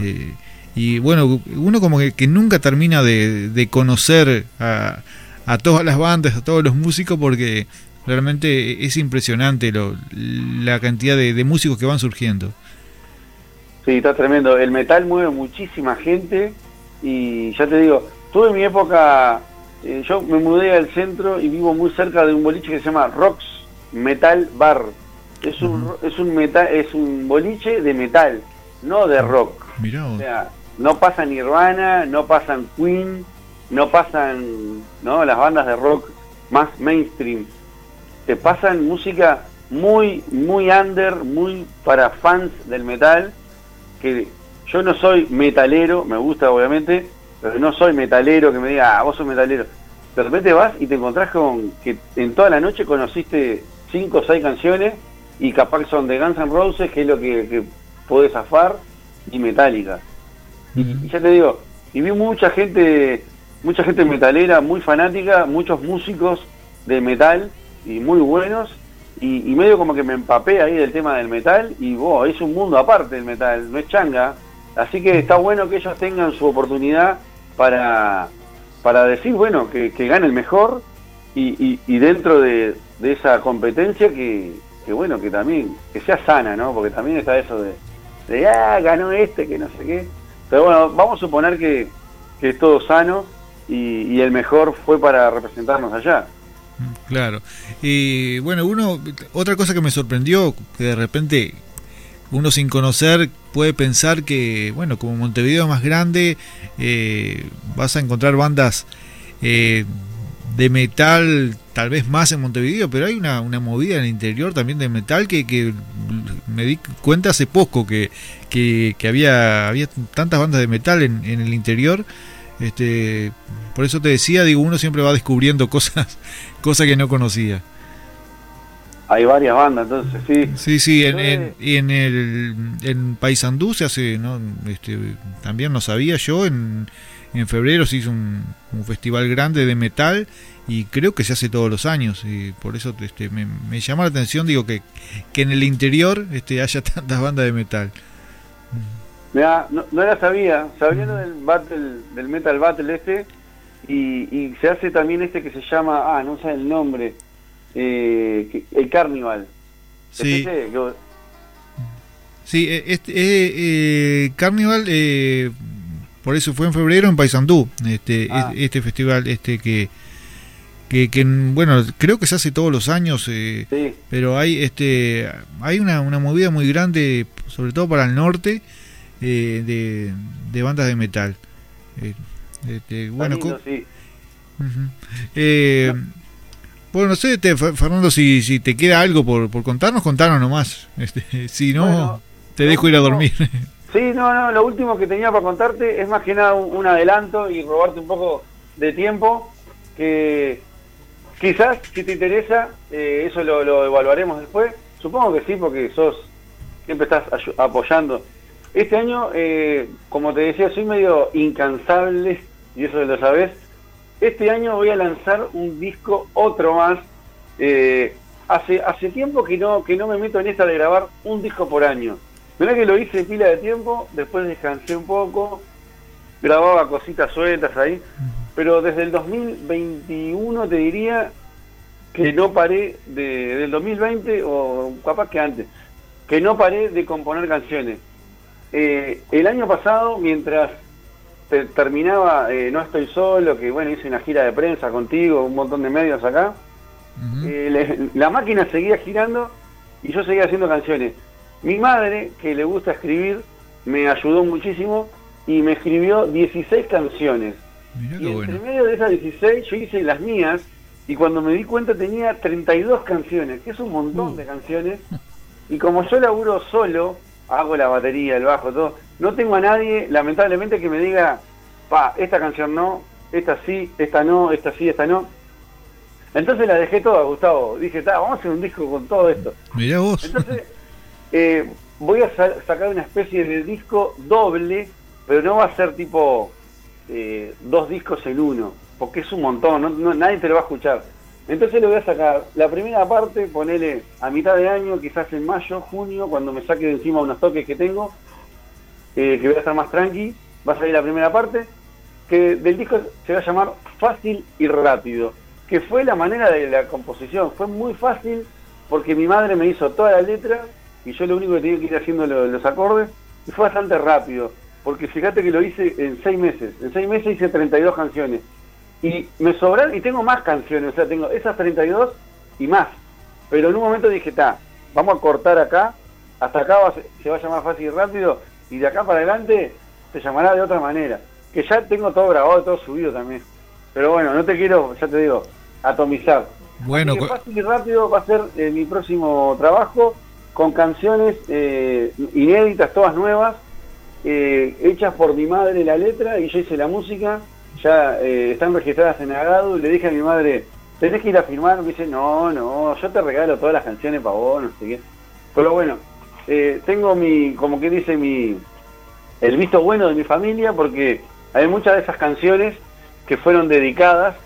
Eh, y bueno, uno como que, nunca termina de, conocer a, todas las bandas, a todos los músicos, porque realmente es impresionante lo, la cantidad de, de músicos que van surgiendo. Sí, está tremendo. El metal mueve muchísima gente y ya te digo, tuve mi época eh, yo me mudé al centro y vivo muy cerca de un boliche que se llama Rocks Metal Bar. Es un, es un, metal, es un boliche de metal, no de rock. O sea, no pasan Nirvana, no pasan Queen, no pasan ¿no? las bandas de rock más mainstream. Te pasan música muy, muy under, muy para fans del metal, que yo no soy metalero, me gusta obviamente, pero no soy metalero que me diga, ah, vos sos metalero. De repente vas y te encontrás con que en toda la noche conociste cinco o seis canciones y capaz son de Guns N' Roses, que es lo que, que podés zafar, y Metallica. y, ya te digo, y vi mucha gente, mucha gente metalera, muy fanática, muchos músicos de metal y muy buenos, y, medio como que me empapé ahí del tema del metal, y wow, es un mundo aparte del metal, no es changa. Así que está bueno que ellos tengan su oportunidad para, para decir, bueno, que, que gane el mejor y, y, dentro de, esa competencia que, que, bueno, que también, que sea sana, ¿no? Porque también está eso de, de, ah, ganó este, que no sé qué. Pero bueno, vamos a suponer que, que es todo sano y, y el mejor fue para representarnos allá. Claro. Y bueno, uno, otra cosa que me sorprendió, que de repente uno sin conocer puede pensar que, bueno, como Montevideo es más grande, eh, vas a encontrar bandas eh, de metal tal vez más en Montevideo, pero hay una, una movida en el interior también de metal que, que me di cuenta hace poco que, que, había, había tantas bandas de metal en, en el interior. Este, por eso te decía, digo, uno siempre va descubriendo *laughs* cosas, cosas que no conocía. Hay varias bandas, entonces sí. Sí, sí, en, en, en el en Paysandú se hace, ¿no? Este, también no sabía yo, en, en febrero se hizo un, un, festival grande de metal y creo que se hace todos los años y por eso este, me, me llama la atención, digo, que, que en el interior este, haya *laughs* tantas bandas de metal. Mira, no, no, la sabía, sabía lo del battle, del metal battle este y, y se hace también este que se llama, ah, no sé el nombre, eh, el Carnival. Sí. Sí, este, eh, eh, Carnival, eh, por eso fue en febrero en Paysandú, este, ah. este festival este que, que, que, bueno, creo que se hace todos los años, eh, sí. pero hay este hay una, una movida muy grande, sobre todo para el norte, eh, de, de bandas de metal. Eh, este, bueno, lindo, sí. uh -huh. No. Bueno, no sé, te, Fernando, si, si te queda algo por, por contarnos, contanos nomás. Este, *laughs* si no, bueno, te dejo ir a dormir. *laughs* Sí, no, no, lo último que tenía para contarte es más que nada un, un adelanto y robarte un poco de tiempo, que quizás, si te interesa, eh, eso lo, lo, evaluaremos después. Supongo que sí, porque sos siempre estás apoyando. Este año, eh, como te decía, soy medio incansable, y eso lo sabes este año voy a lanzar un disco, otro más. Eh, hace hace tiempo que no que no me meto en esta de grabar un disco por año. Mirá que lo hice pila de tiempo, después descansé un poco, grababa cositas sueltas ahí, pero desde el 2021 te diría que no paré de, del 2020 o capaz que antes, que no paré de componer canciones. Eh, el año pasado, mientras te, terminaba eh, No Estoy Solo, que bueno, hice una gira de prensa contigo, un montón de medios acá. Uh -huh. eh, le, la máquina seguía girando y yo seguía haciendo canciones. Mi madre, que le gusta escribir, me ayudó muchísimo y me escribió 16 canciones. Mirá y entre bueno. medio de esas 16 yo hice las mías y cuando me di cuenta tenía 32 canciones, que es un montón uh. de canciones. Y como yo laburo solo, hago la batería, el bajo, todo. No tengo a nadie, lamentablemente, que me diga, pa, esta canción no, esta sí, esta no, esta sí, esta no. Entonces la dejé toda, Gustavo. Dije, vamos a hacer un disco con todo esto. Mirá vos. Entonces, eh, voy a sa sacar una especie de disco doble, pero no va a ser tipo eh, dos discos en uno, porque es un montón, no, no, nadie te lo va a escuchar. Entonces le voy a sacar la primera parte, ponele a mitad de año, quizás en mayo, junio, cuando me saque de encima unos toques que tengo, eh, que voy a estar más tranqui, va a salir la primera parte, que del disco se va a llamar Fácil y Rápido, que fue la manera de la composición, fue muy fácil porque mi madre me hizo toda la letra y yo lo único que tenía que ir haciendo los, acordes, y fue bastante rápido, porque fíjate que lo hice en seis meses, en seis meses hice 32 canciones, y me sobran y tengo más canciones, o sea, tengo esas 32 y más. Pero en un momento dije, está, vamos a cortar acá, hasta acá se va a llamar fácil y rápido, y de acá para adelante se llamará de otra manera. Que ya tengo todo grabado, todo subido también. Pero bueno, no te quiero, ya te digo, atomizar. Bueno, fácil y rápido va a ser eh, mi próximo trabajo con canciones eh, inéditas, todas nuevas, eh, hechas por mi madre la letra y yo hice la música ya eh, están registradas en Agado y le dije a mi madre, tenés que ir a firmar, me dice, no, no, yo te regalo todas las canciones para vos, no sé qué. Pero bueno, eh, tengo mi, como que dice mi, el visto bueno de mi familia porque hay muchas de esas canciones que fueron dedicadas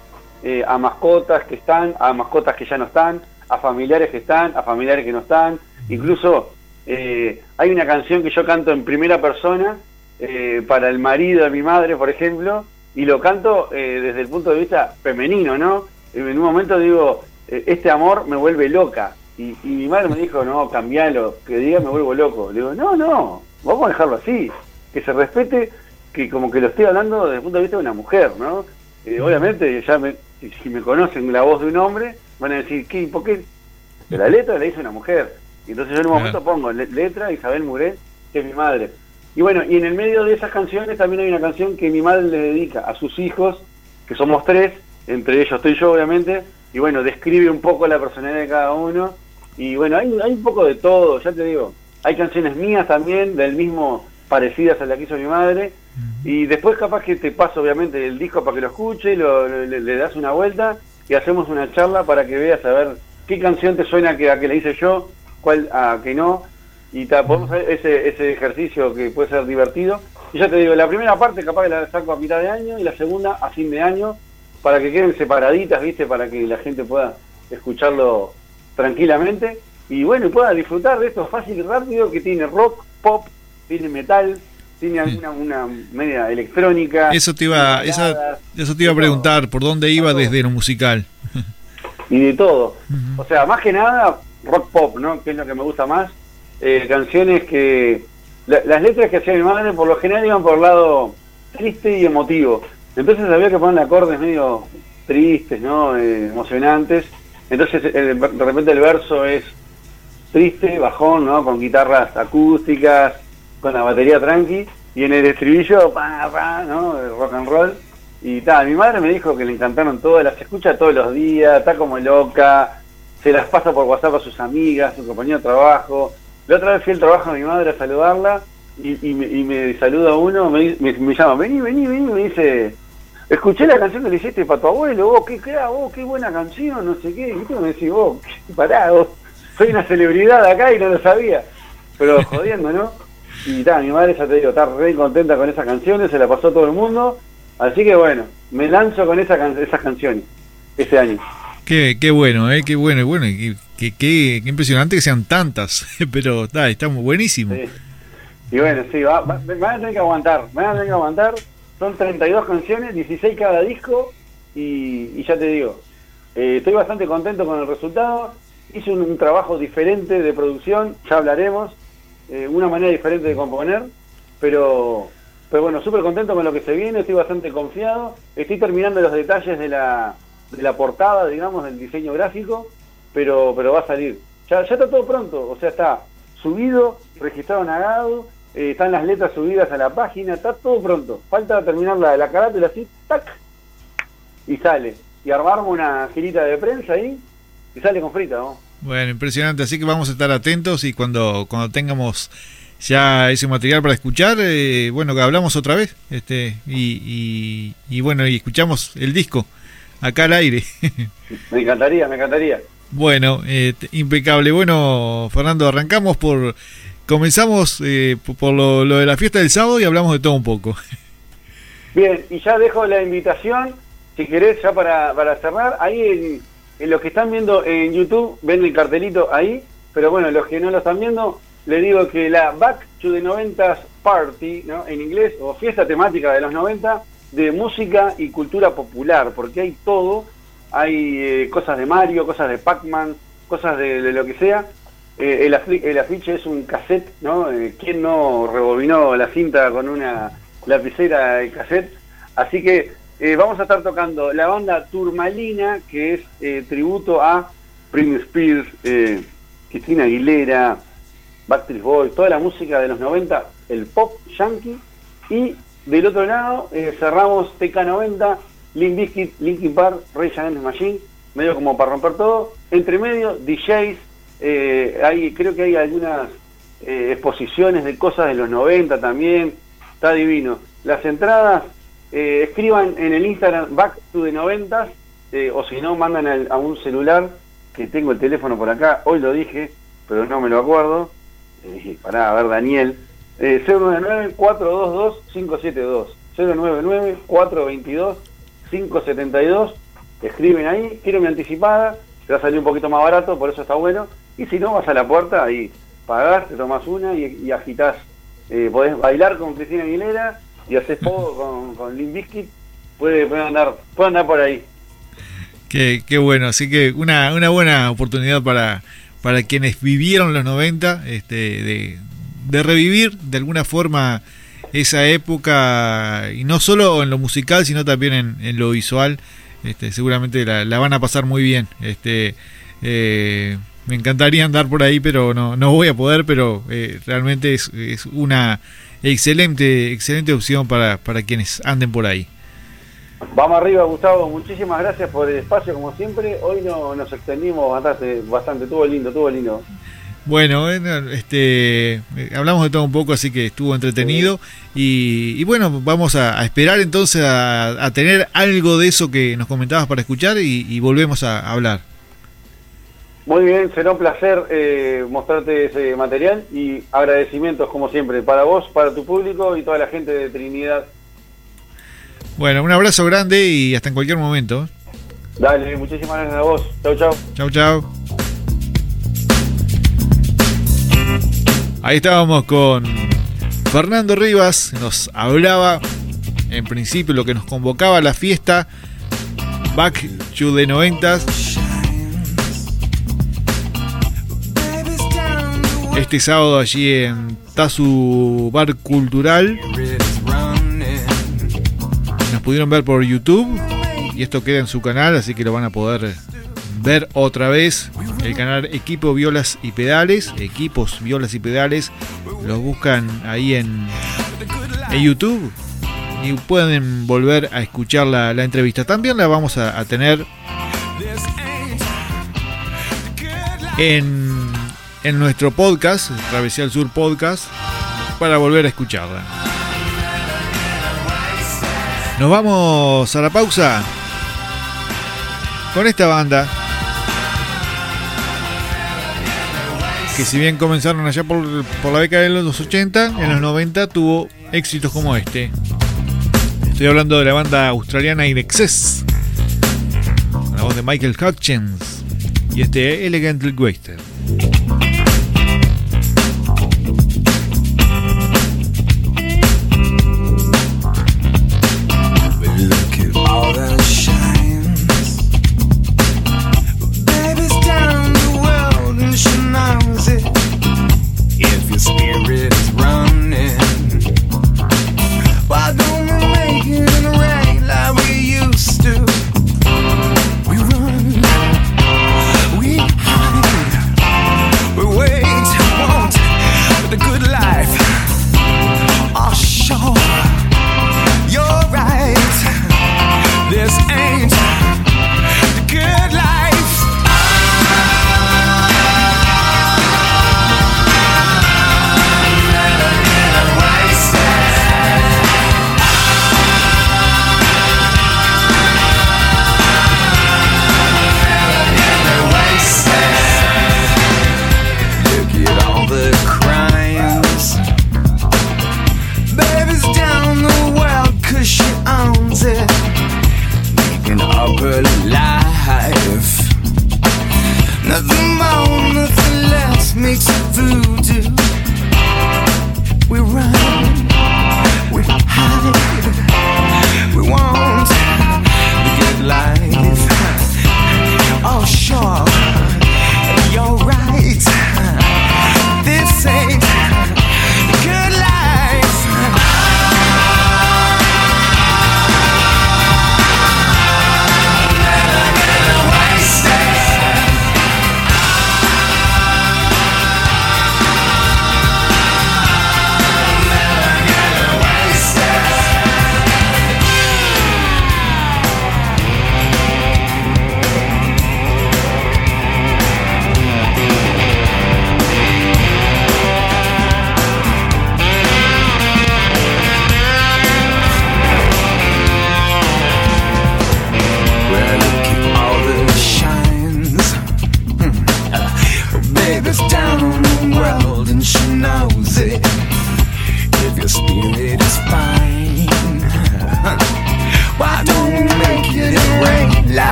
eh, a mascotas que están, a mascotas que ya no están, a familiares que están, a familiares que no están, incluso eh, hay una canción que yo canto en primera persona eh, para el marido de mi madre, por ejemplo, y lo canto eh, desde el punto de vista femenino, ¿no? En un momento digo, este amor me vuelve loca. Y, y, mi madre me dijo, no, cambialo, que diga me vuelvo loco. Le digo, no, no, vamos a dejarlo así, que se respete, que como que lo estoy hablando desde el punto de vista de una mujer, ¿no? Eh, obviamente, ya me, si me conocen la voz de un hombre, van a decir, ¿qué? ¿Por qué? La letra la hizo una mujer. Y entonces yo en un momento pongo letra Isabel Muret, que es mi madre y bueno, y en el medio de esas canciones también hay una canción que mi madre le dedica a sus hijos, que somos tres, entre ellos estoy yo obviamente, y bueno, describe un poco la personalidad de cada uno. Y bueno, hay, hay un poco de todo, ya te digo. Hay canciones mías también, del mismo, parecidas a la que hizo mi madre. Y después capaz que te paso obviamente el disco para que lo escuche, lo, le, le das una vuelta y hacemos una charla para que veas a ver qué qué canción te suena que, a que le hice yo, cuál a que no, y ta, podemos hacer ese, ese ejercicio que puede ser divertido. Y ya te digo, la primera parte capaz que la saco a mitad de año y la segunda a fin de año, para que queden separaditas, ¿viste? Para que la gente pueda escucharlo tranquilamente y bueno, pueda disfrutar de esto fácil y rápido que tiene rock, pop, tiene metal, tiene alguna una media electrónica. Eso te iba, eso te iba a preguntar, ¿por dónde iba desde lo musical? Y de todo. O sea, más que nada, rock pop, ¿no? Que es lo que me gusta más. Eh, canciones que... las letras que hacía mi madre por lo general iban por el lado triste y emotivo. Entonces había que poner acordes medio tristes, ¿no? Eh, emocionantes. Entonces de repente el verso es triste, bajón, ¿no? Con guitarras acústicas, con la batería tranqui, y en el estribillo, pa, pa, ¿no? rock and roll. Y tal, mi madre me dijo que le encantaron todas, las escucha todos los días, está como loca, se las pasa por WhatsApp a sus amigas, su compañero de trabajo. La otra vez fui al trabajo de mi madre a saludarla y, me, saluda uno, me, me, llama, vení, vení, vení, me dice, escuché la canción que le hiciste para tu abuelo, vos, qué crea, vos, qué buena canción, no sé qué, y tú me decís, vos, pará, vos, soy una celebridad acá y no lo sabía, pero *laughs* jodiendo, ¿no? Y tal, mi madre, ya te digo, está re contenta con esas canciones, se la pasó a todo el mundo, así que bueno, me lanzo con esa esas canciones este año. Qué, qué bueno, ¿eh? Qué bueno, bueno, qué, qué, impresionante que sean tantas, *laughs* pero está, está buenísimo. Y bueno, sí, va, va, me van a tener que aguantar, me van a tener que aguantar, son 32 canciones, 16 cada disco, y, ya te digo, eh, estoy bastante contento con el resultado, hice un, trabajo diferente de producción, ya hablaremos, eh, una manera diferente de componer, pero, pero bueno, súper contento con lo que se viene, estoy bastante confiado, estoy terminando los detalles de la, de la portada, digamos, del diseño gráfico, pero, pero va a salir. Ya, ya está todo pronto, o sea, está subido, registrado en eh, están las letras subidas a la página, está todo pronto. Falta terminar la, la carátula así, tac, y sale. Y armamos una girita de prensa ahí y sale con frita, ¿no? Bueno, impresionante. Así que vamos a estar atentos y cuando, cuando tengamos ya ese material para escuchar, eh, bueno, que hablamos otra vez este y, y, bueno, y escuchamos el disco acá al aire. *laughs* me encantaría, me encantaría. Bueno, eh, impecable. Bueno, Fernando, arrancamos por... Comenzamos eh, por lo, lo de la fiesta del sábado y hablamos de todo un poco. *laughs* Bien, y ya dejo la invitación, si querés, ya para, para cerrar, ahí en los que están viendo en YouTube ven el cartelito ahí, pero bueno, los que no lo están viendo, les digo que la Back to the 90s Party, ¿no? en inglés, o fiesta temática de los 90, de música y cultura popular, porque hay todo, hay eh, cosas de Mario, cosas de Pac-Man, cosas de, lo que sea. Eh, el, el, afiche es un cassette, ¿no? Eh, ¿Quién no rebobinó la cinta con una lapicera de cassette? Así que eh, vamos a estar tocando la banda Turmalina, que es eh, tributo a Prince Spears, eh, Cristina Aguilera, Backstreet Boys, toda la música de los 90, el pop yankee. Y del otro lado cerramos TK90, Link Bizkit, Linkin Park, Ray Against Machine, medio como para romper todo. Entre medio, DJs, hay, creo que hay algunas exposiciones de cosas de los 90 también, está divino. Las entradas eh, escriban en el Instagram Back to the 90 eh, o si no, mandan a un celular que tengo el teléfono por acá, hoy lo dije, pero no me lo acuerdo. Eh, pará, a ver, Daniel. Eh, 099-422-572. 099-422-572. Escriben ahí, quiero mi anticipada, te va a salir un poquito más barato, por eso está bueno. Y si no, vas a la puerta y pagás, te tomas una y, y agitás. Eh, podés bailar con Cristina Aguilera y haces poco *laughs* con, con Limp Bizkit, puede, puede, andar, puede andar por ahí. Qué, qué bueno, así que una, una buena oportunidad para, para quienes vivieron los 90, este, de, de revivir de alguna forma esa época, y no solo en lo musical, sino también en, en lo visual. Este, seguramente la, la, van a pasar muy bien. Este, eh, me encantaría andar por ahí, pero no, no voy a poder, pero eh, realmente es, es una excelente, excelente opción para, para quienes anden por ahí. Vamos arriba, Gustavo. Muchísimas gracias por el espacio, como siempre. Hoy no, nos extendimos bastante, bastante. Estuvo lindo, estuvo lindo. Bueno, este, hablamos de todo un poco, así que estuvo entretenido. Y, bueno, vamos a, esperar entonces a, tener algo de eso que nos comentabas para escuchar y, volvemos a hablar. Muy bien, será un placer eh, mostrarte ese material y agradecimientos como siempre para vos, para tu público y toda la gente de Trinidad. Bueno, un abrazo grande y hasta en cualquier momento. Dale, muchísimas gracias a vos. Chau, chau. Chau, chau. Ahí estábamos con Fernando Rivas, nos hablaba en principio lo que nos convocaba a la fiesta Back to the 90s. Este sábado allí en Tazu Bar Cultural. Nos pudieron ver por YouTube y esto queda en su canal, así que lo van a poder ver otra vez. El canal Equipo Violas y Pedales, Equipos Violas y Pedales, los buscan ahí en, en YouTube y pueden volver a escuchar la, entrevista. También la vamos a, tener en, en nuestro podcast, Travesía al Sur Podcast, para volver a escucharla. Nos vamos a la pausa con esta banda. Que si bien comenzaron allá por, la década de los 80, en los 90 tuvo éxitos como este. Estoy hablando de la banda australiana Inexcess, la voz de Michael Hutchins y este Elegant Waster.